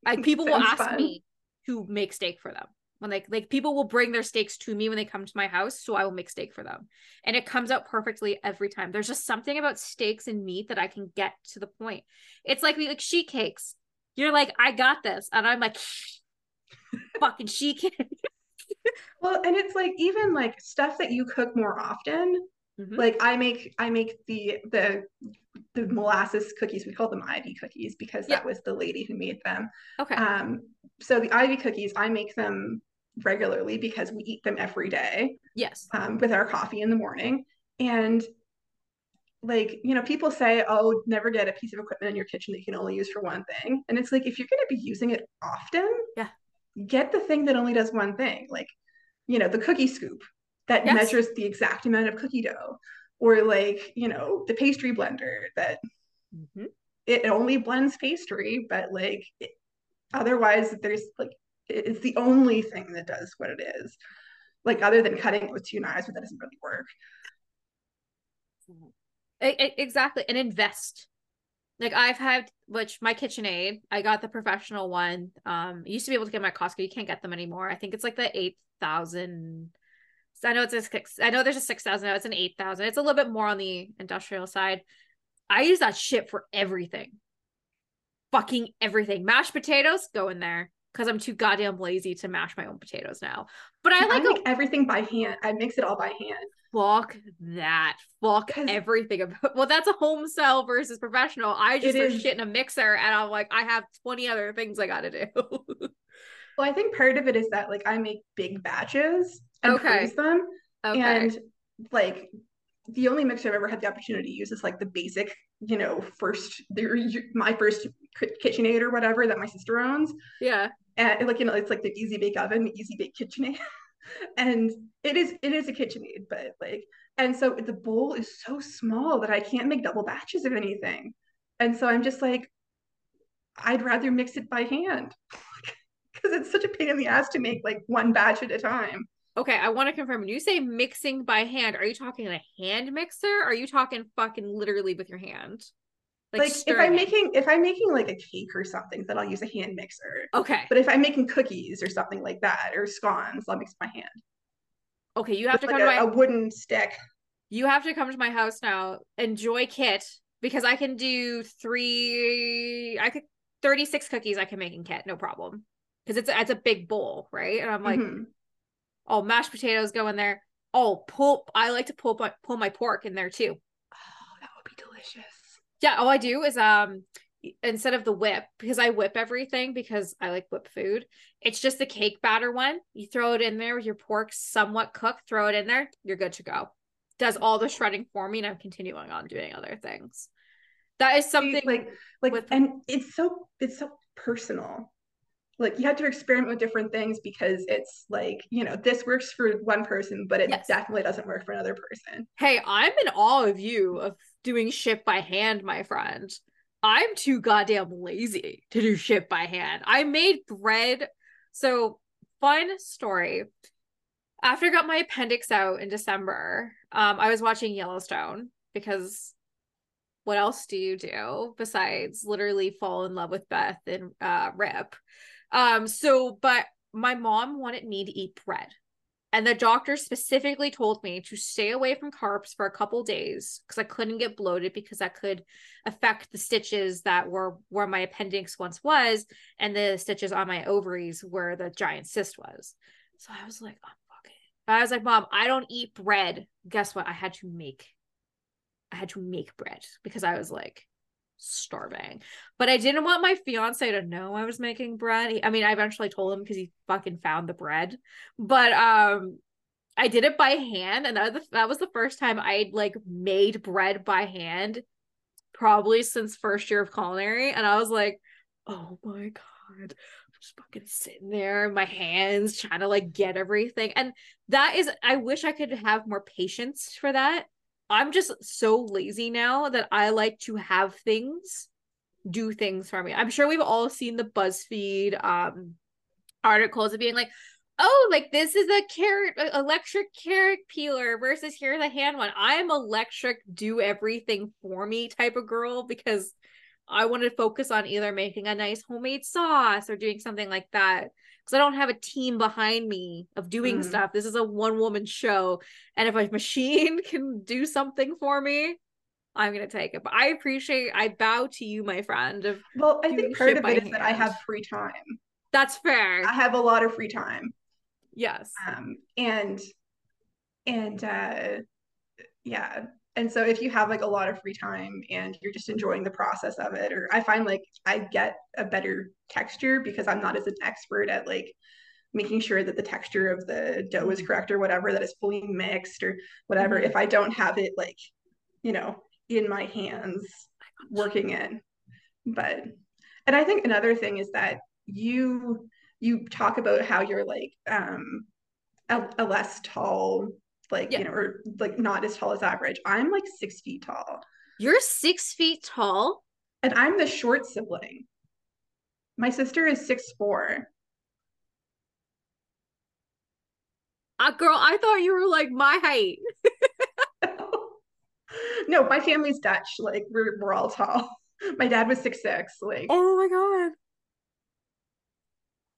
A: Like people will ask
B: fun.
A: me, to make steak for them. When like like people will bring their steaks to me when they come to my house so i will make steak for them. And it comes out perfectly every time. There's just something about steaks and meat that i can get to the point. It's like we like sheet cakes you're like i got this. And i'm like fucking sheet cake
B: well and it's like even like stuff that you cook more often mm-hmm. like i make i make the the the molasses cookies we call them ivy cookies because that was the lady who made them
A: okay
B: um so the ivy cookies i make them regularly because we eat them every day.
A: Yes.
B: Um, with our coffee in the morning. And like, you know, people say, oh, never get a piece of equipment in your kitchen that you can only use for one thing. And it's like, if you're going to be using it often,
A: yeah,
B: get the thing that only does one thing. Like, you know, the cookie scoop that yes. measures the exact amount of cookie dough, or like, you know, the pastry blender that mm-hmm. it only blends pastry, but like, it, otherwise, there's like it's the only thing that does what it is. Like other than cutting it with two knives, but that doesn't really work.
A: Exactly, and invest. Like I've had, which my KitchenAid, I got the professional one. Um, used to be able to get my Costco. You can't get them anymore. I think it's like the eight thousand. I know it's a six. I know there's a six thousand. It's an eight thousand. It's a little bit more on the industrial side. I use that shit for everything. Fucking everything. Mashed potatoes go in there because I'm too goddamn lazy to mash my own potatoes now. But I like
B: I everything by hand. I mix it all by hand.
A: Fuck that. Fuck everything about. Well, that's a home cell versus professional. I just throw shit in a mixer, and I'm like, I have 20 other things I got to do.
B: well, I think part of it is that like I make big batches and okay. freeze them, okay. and like the only mixer I've ever had the opportunity to use is like the basic, you know, first the, my first KitchenAid or whatever that my sister owns.
A: Yeah
B: and like you know it's like the easy bake oven the easy bake kitchenaid and it is it is a kitchenaid but like and so the bowl is so small that i can't make double batches of anything and so i'm just like i'd rather mix it by hand because it's such a pain in the ass to make like one batch at a time
A: okay i want to confirm when you say mixing by hand are you talking a hand mixer? Are you talking fucking literally with your hand?
B: Like, like if i'm making if i'm making like a cake or something then i'll use a hand mixer.
A: Okay.
B: But if i'm making cookies or something like that or scones i'll mix my hand.
A: Okay you have With to come
B: like
A: to
B: my a wooden stick.
A: You have to come to my house now enjoy kit because i can do three i could 36 cookies i can make in kit no problem. Because it's it's a big bowl right? And i'm like mm-hmm. Oh mashed potatoes go in there oh pull i like to pull my pull my pork in there too
B: oh that would be delicious
A: yeah, all I do is um instead of the whip because I whip everything because I like whip food. It's just the cake batter one. You throw it in there with your pork somewhat cooked, throw it in there, you're good to go. Does all the shredding for me and I'm continuing on doing other things. That is something
B: like like with- and it's so it's so personal. Like you have to experiment with different things because it's like, you know, this works for one person, but it yes. definitely doesn't work for another person.
A: Hey, I'm in awe of you of doing shit by hand, my friend. I'm too goddamn lazy to do shit by hand. I made bread. So, fun story. After I got my appendix out in December, um, I was watching Yellowstone because what else do you do besides literally fall in love with Beth and uh, Rip? Um, so, but my mom wanted me to eat bread. And the doctor specifically told me to stay away from carbs for a couple days because I couldn't get bloated because that could affect the stitches that were where my appendix once was and the stitches on my ovaries where the giant cyst was. So I was like, it. I was like, Mom, I don't eat bread. Guess what? I had to make I had to make bread because I was like, starving. But I didn't want my fiance to know I was making bread. I mean, I eventually told him because he fucking found the bread. But um I did it by hand and that was the, that was the first time I'd like made bread by hand probably since first year of culinary and I was like, "Oh my god." Just fucking sitting there, my hands trying to like get everything. And that is I wish I could have more patience for that I'm just so lazy now that I like to have things do things for me. I'm sure we've all seen the BuzzFeed um articles of being like, oh, like this is a carrot electric carrot peeler versus here's a hand one. I'm electric, do everything for me type of girl because I want to focus on either making a nice homemade sauce or doing something like that. Because I don't have a team behind me of doing
B: Mm.
A: stuff. This is a one woman show. And if a machine can do something for me, I'm gonna take it. But I appreciate I bow to you, my friend. Of
B: Well, I think part of it is that I have free time.
A: that's fair.
B: I have a lot of free time.
A: yes.
B: Um, and and uh yeah. And so if you have like a lot of free time and you're just enjoying the process of it, or I find like I get a better texture because I'm not as an expert at like making sure that the texture of the dough is correct or whatever, that it's fully mixed or whatever.
A: Mhm.
B: If I don't have it like, you know, in my hands working it. But and I think another thing is that you you talk about how you're like um a, a less tall like
A: Yeah.
B: you know or like not as tall as average i'm like six feet tall
A: You're six feet tall.
B: and i'm the short sibling my sister is six four
A: Uh, girl, I thought you were like my height.
B: no my family's dutch like we're, we're all tall my dad was six six like
A: Oh my god.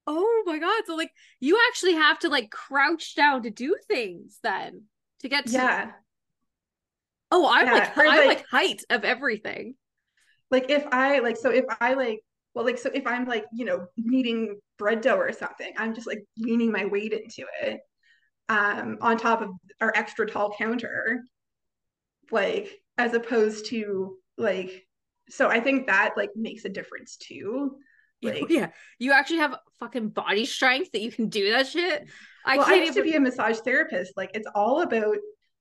A: Oh my god. So like you actually have to like crouch down to do things then to get to
B: yeah
A: Oh, I'm
B: Yeah,
A: like
B: or,
A: I'm
B: like-
A: like height of everything.
B: like if i like so if i like well like so if i'm like you know kneading bread dough or something i'm just like leaning my weight into it um on top of our extra tall counter like as opposed to like so i think that like makes a difference too like
A: yeah. You actually have fucking body strength that you can do that shit. I
B: well i
A: can't
B: used to be a massage therapist like it's all about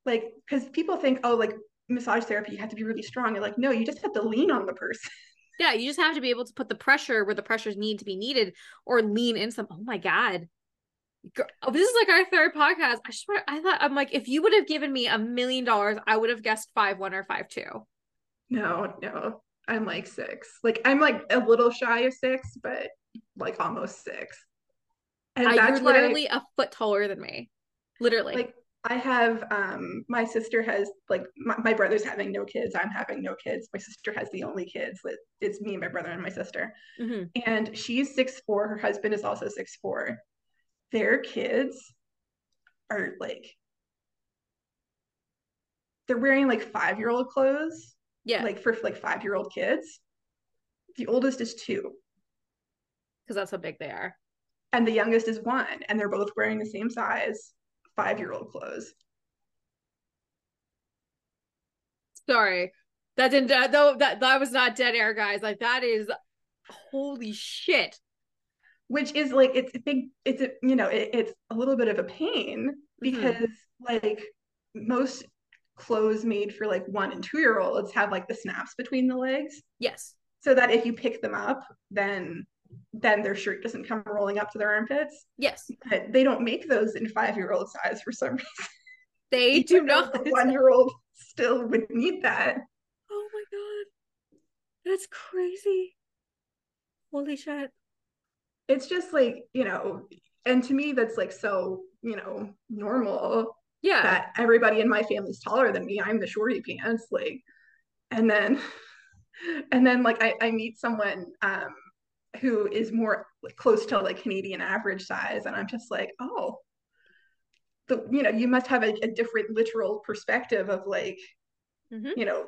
B: like because people think oh like massage therapy you have to be really strong and like no you just have to lean on the person
A: Yeah, you just have to be able to put the pressure where the pressures need to be needed or lean in some. Oh my God. Girl, oh, this is like our third podcast. I swear, I thought, I'm like, if you would have given me a million dollars, I would have guessed five one or five two.
B: No, no. I'm like six. Like I'm like a little shy of six, but like almost six. And
A: I,
B: that's
A: you're literally a foot taller than me. Literally.
B: like I have um my sister has like my, my brother's having no kids. I'm having no kids. My sister has the only kids. That it's me and my brother and my sister.
A: Mhm.
B: And she's six four. Her husband is also six four. Their kids are like they're wearing like five year old clothes,
A: yeah,
B: like for like five year old kids. The oldest is two.
A: because that's how big they are.
B: and the youngest is one, and they're both wearing the same size five year old clothes.
A: Sorry, that didn't. Uh, though that that was not dead air, guys. Like that is holy shit.
B: Which is like it's a big, it's a you know it, it's a little bit of a pain because like most clothes made for like one and two year olds have like the snaps between the legs,
A: Yes.
B: so that if you pick them up, then then their shirt doesn't come rolling up to their armpits.
A: Yes.
B: But they don't make those in five year old size for some reason.
A: They do not.
B: One year old still would need that.
A: Oh my god. That's crazy. Holy shit.
B: it's just like you know and to me that's like so you know normal
A: Yeah.
B: that everybody in my family's taller than me i'm the shorty pants like and then and then like i, I meet someone um who is more like, close to like canadian average size and i'm just like oh the you know you must have a, a different literal perspective of like
A: Mhm.
B: you know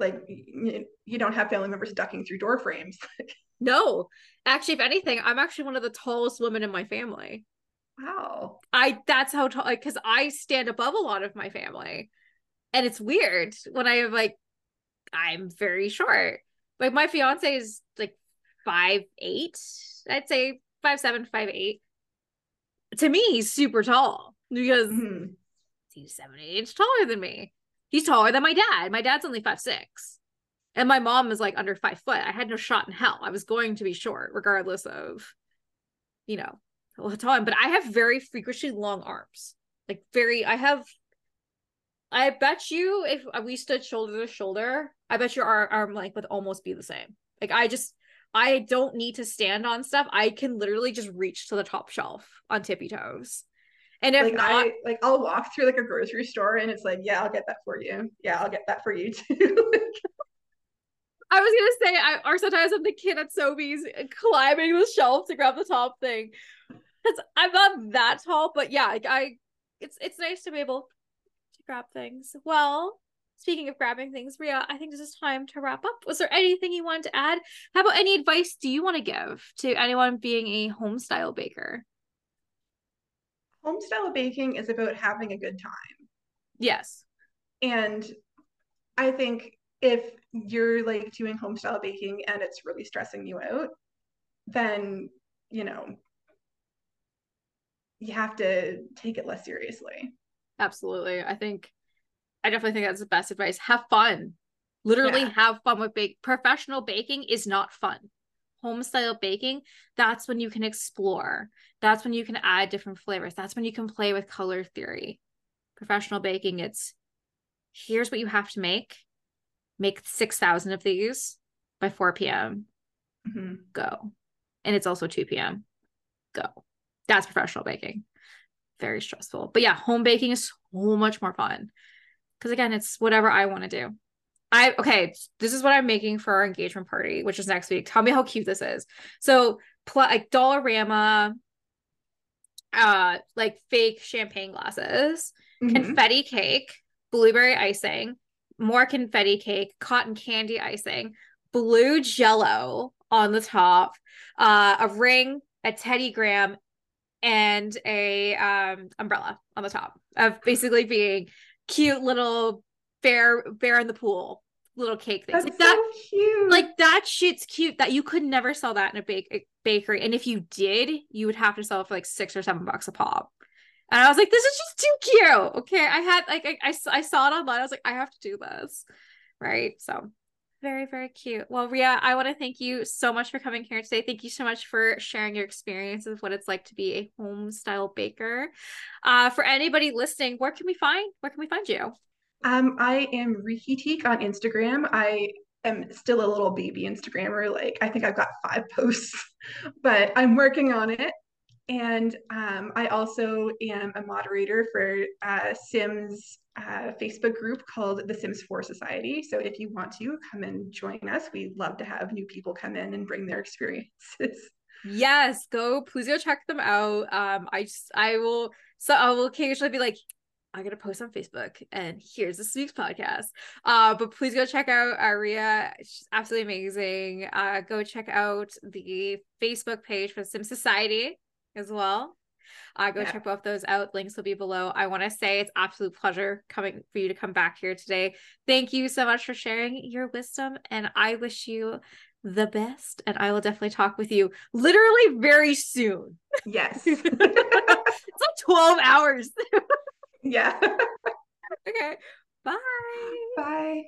B: like you, you don't have family members ducking through door frames
A: No. Actually, if anything, I'm actually one of the tallest women in my family.
B: Wow
A: I that's how tall because I stand above a lot of my family. And it's weird when I have like I'm very short. Like my fiance is like five eight, I'd say five seven, five eight. To me, he's super tall because
B: Mhm.
A: he's seven, eight inch taller than me. He's taller than my dad. My dad's only five six. And my mom is like under five foot. I had no shot in hell. I was going to be short, regardless of, you know, tall I am. But I have very freakishly long arms. Like very, I have. I bet you if uh, we stood shoulder to shoulder, I bet your arm, arm length would almost be the same. Like I just, I don't need to stand on stuff. I can literally just reach to the top shelf on tippy toes. And if
B: like
A: not,
B: I like I'll walk through like a grocery store and it's like, yeah, I'll get that for you. Yeah, I'll get that for you too.
A: I was gonna say, I or sometimes I'm the kid at Sobeys uh, climbing the shelf to grab the top thing. I'm not that tall, but yeah, I, I it's it's nice to be able to grab things. Well, speaking of grabbing things, Ria, I think this is time to wrap up. Was there anything you wanted to add? How about any advice do you want to give to anyone being a home style baker?
B: Home style baking is about having a good time.
A: Yes.
B: And I think if you're like doing home style baking and it's really stressing you out, then, you know, you have to take it less seriously.
A: Absolutely. I think I definitely think that's the best advice. Have fun. Literally yeah. have fun with bake. Professional baking is not fun. Home style baking, that's when you can explore. That's when you can add different flavors. That's when you can play with color theory. Professional baking, it's here's what you have to make. Make 6,000 of these by 4 p.m. Mm-hmm. Go. And it's also 2 p.m. Go. That's professional baking. Very stressful. But yeah, home baking is so much more fun because again, it's whatever I want to do. I okay, this is what I'm making for our engagement party, which is next week. Tell me how cute this is. So, pl- like Dollarama, uh, like fake champagne glasses, mm-hmm. confetti cake, blueberry icing, more confetti cake, cotton candy icing, blue jello on the top, uh, a ring, a Teddy Graham, and a um umbrella on the top of basically being cute little bear bear in the pool little cake things.
B: That's like that so cute.
A: Like that shit's cute that you could never sell that in a bake bakery. And if you did, you would have to sell it for like six or seven bucks a pop. And I was like, this is just too cute. Okay. I had like I, I, I saw it online. I was like, I have to do this. Right. So very, very cute. Well, Ria, I want to thank you so much for coming here today. Thank you so much for sharing your experience of what it's like to be a home style baker. Uh, for anybody listening, where can we find where can we find you?
B: Um, I am Reekyteek on Instagram. I am still a little baby Instagrammer. Like I think I've got five posts, but I'm working on it. And um, I also am a moderator for uh, Sims uh, Facebook group called the Sims 4 Society. So if you want to come and join us, we'd love to have new people come in and bring their experiences.
A: Yes, go please go check them out. Um, I just I will so I will occasionally be like, I'm gonna post on Facebook and here's this week's podcast. Uh, but please go check out Aria. She's absolutely amazing. Uh, go check out the Facebook page for Sim Society as well. Uh, go yeah. check both those out. Links will be below. I want to say it's absolute pleasure coming for you to come back here today. Thank you so much for sharing your wisdom, and I wish you the best. And I will definitely talk with you literally very soon.
B: Yes,
A: it's like twelve hours.
B: yeah.
A: okay. Bye.
B: Bye.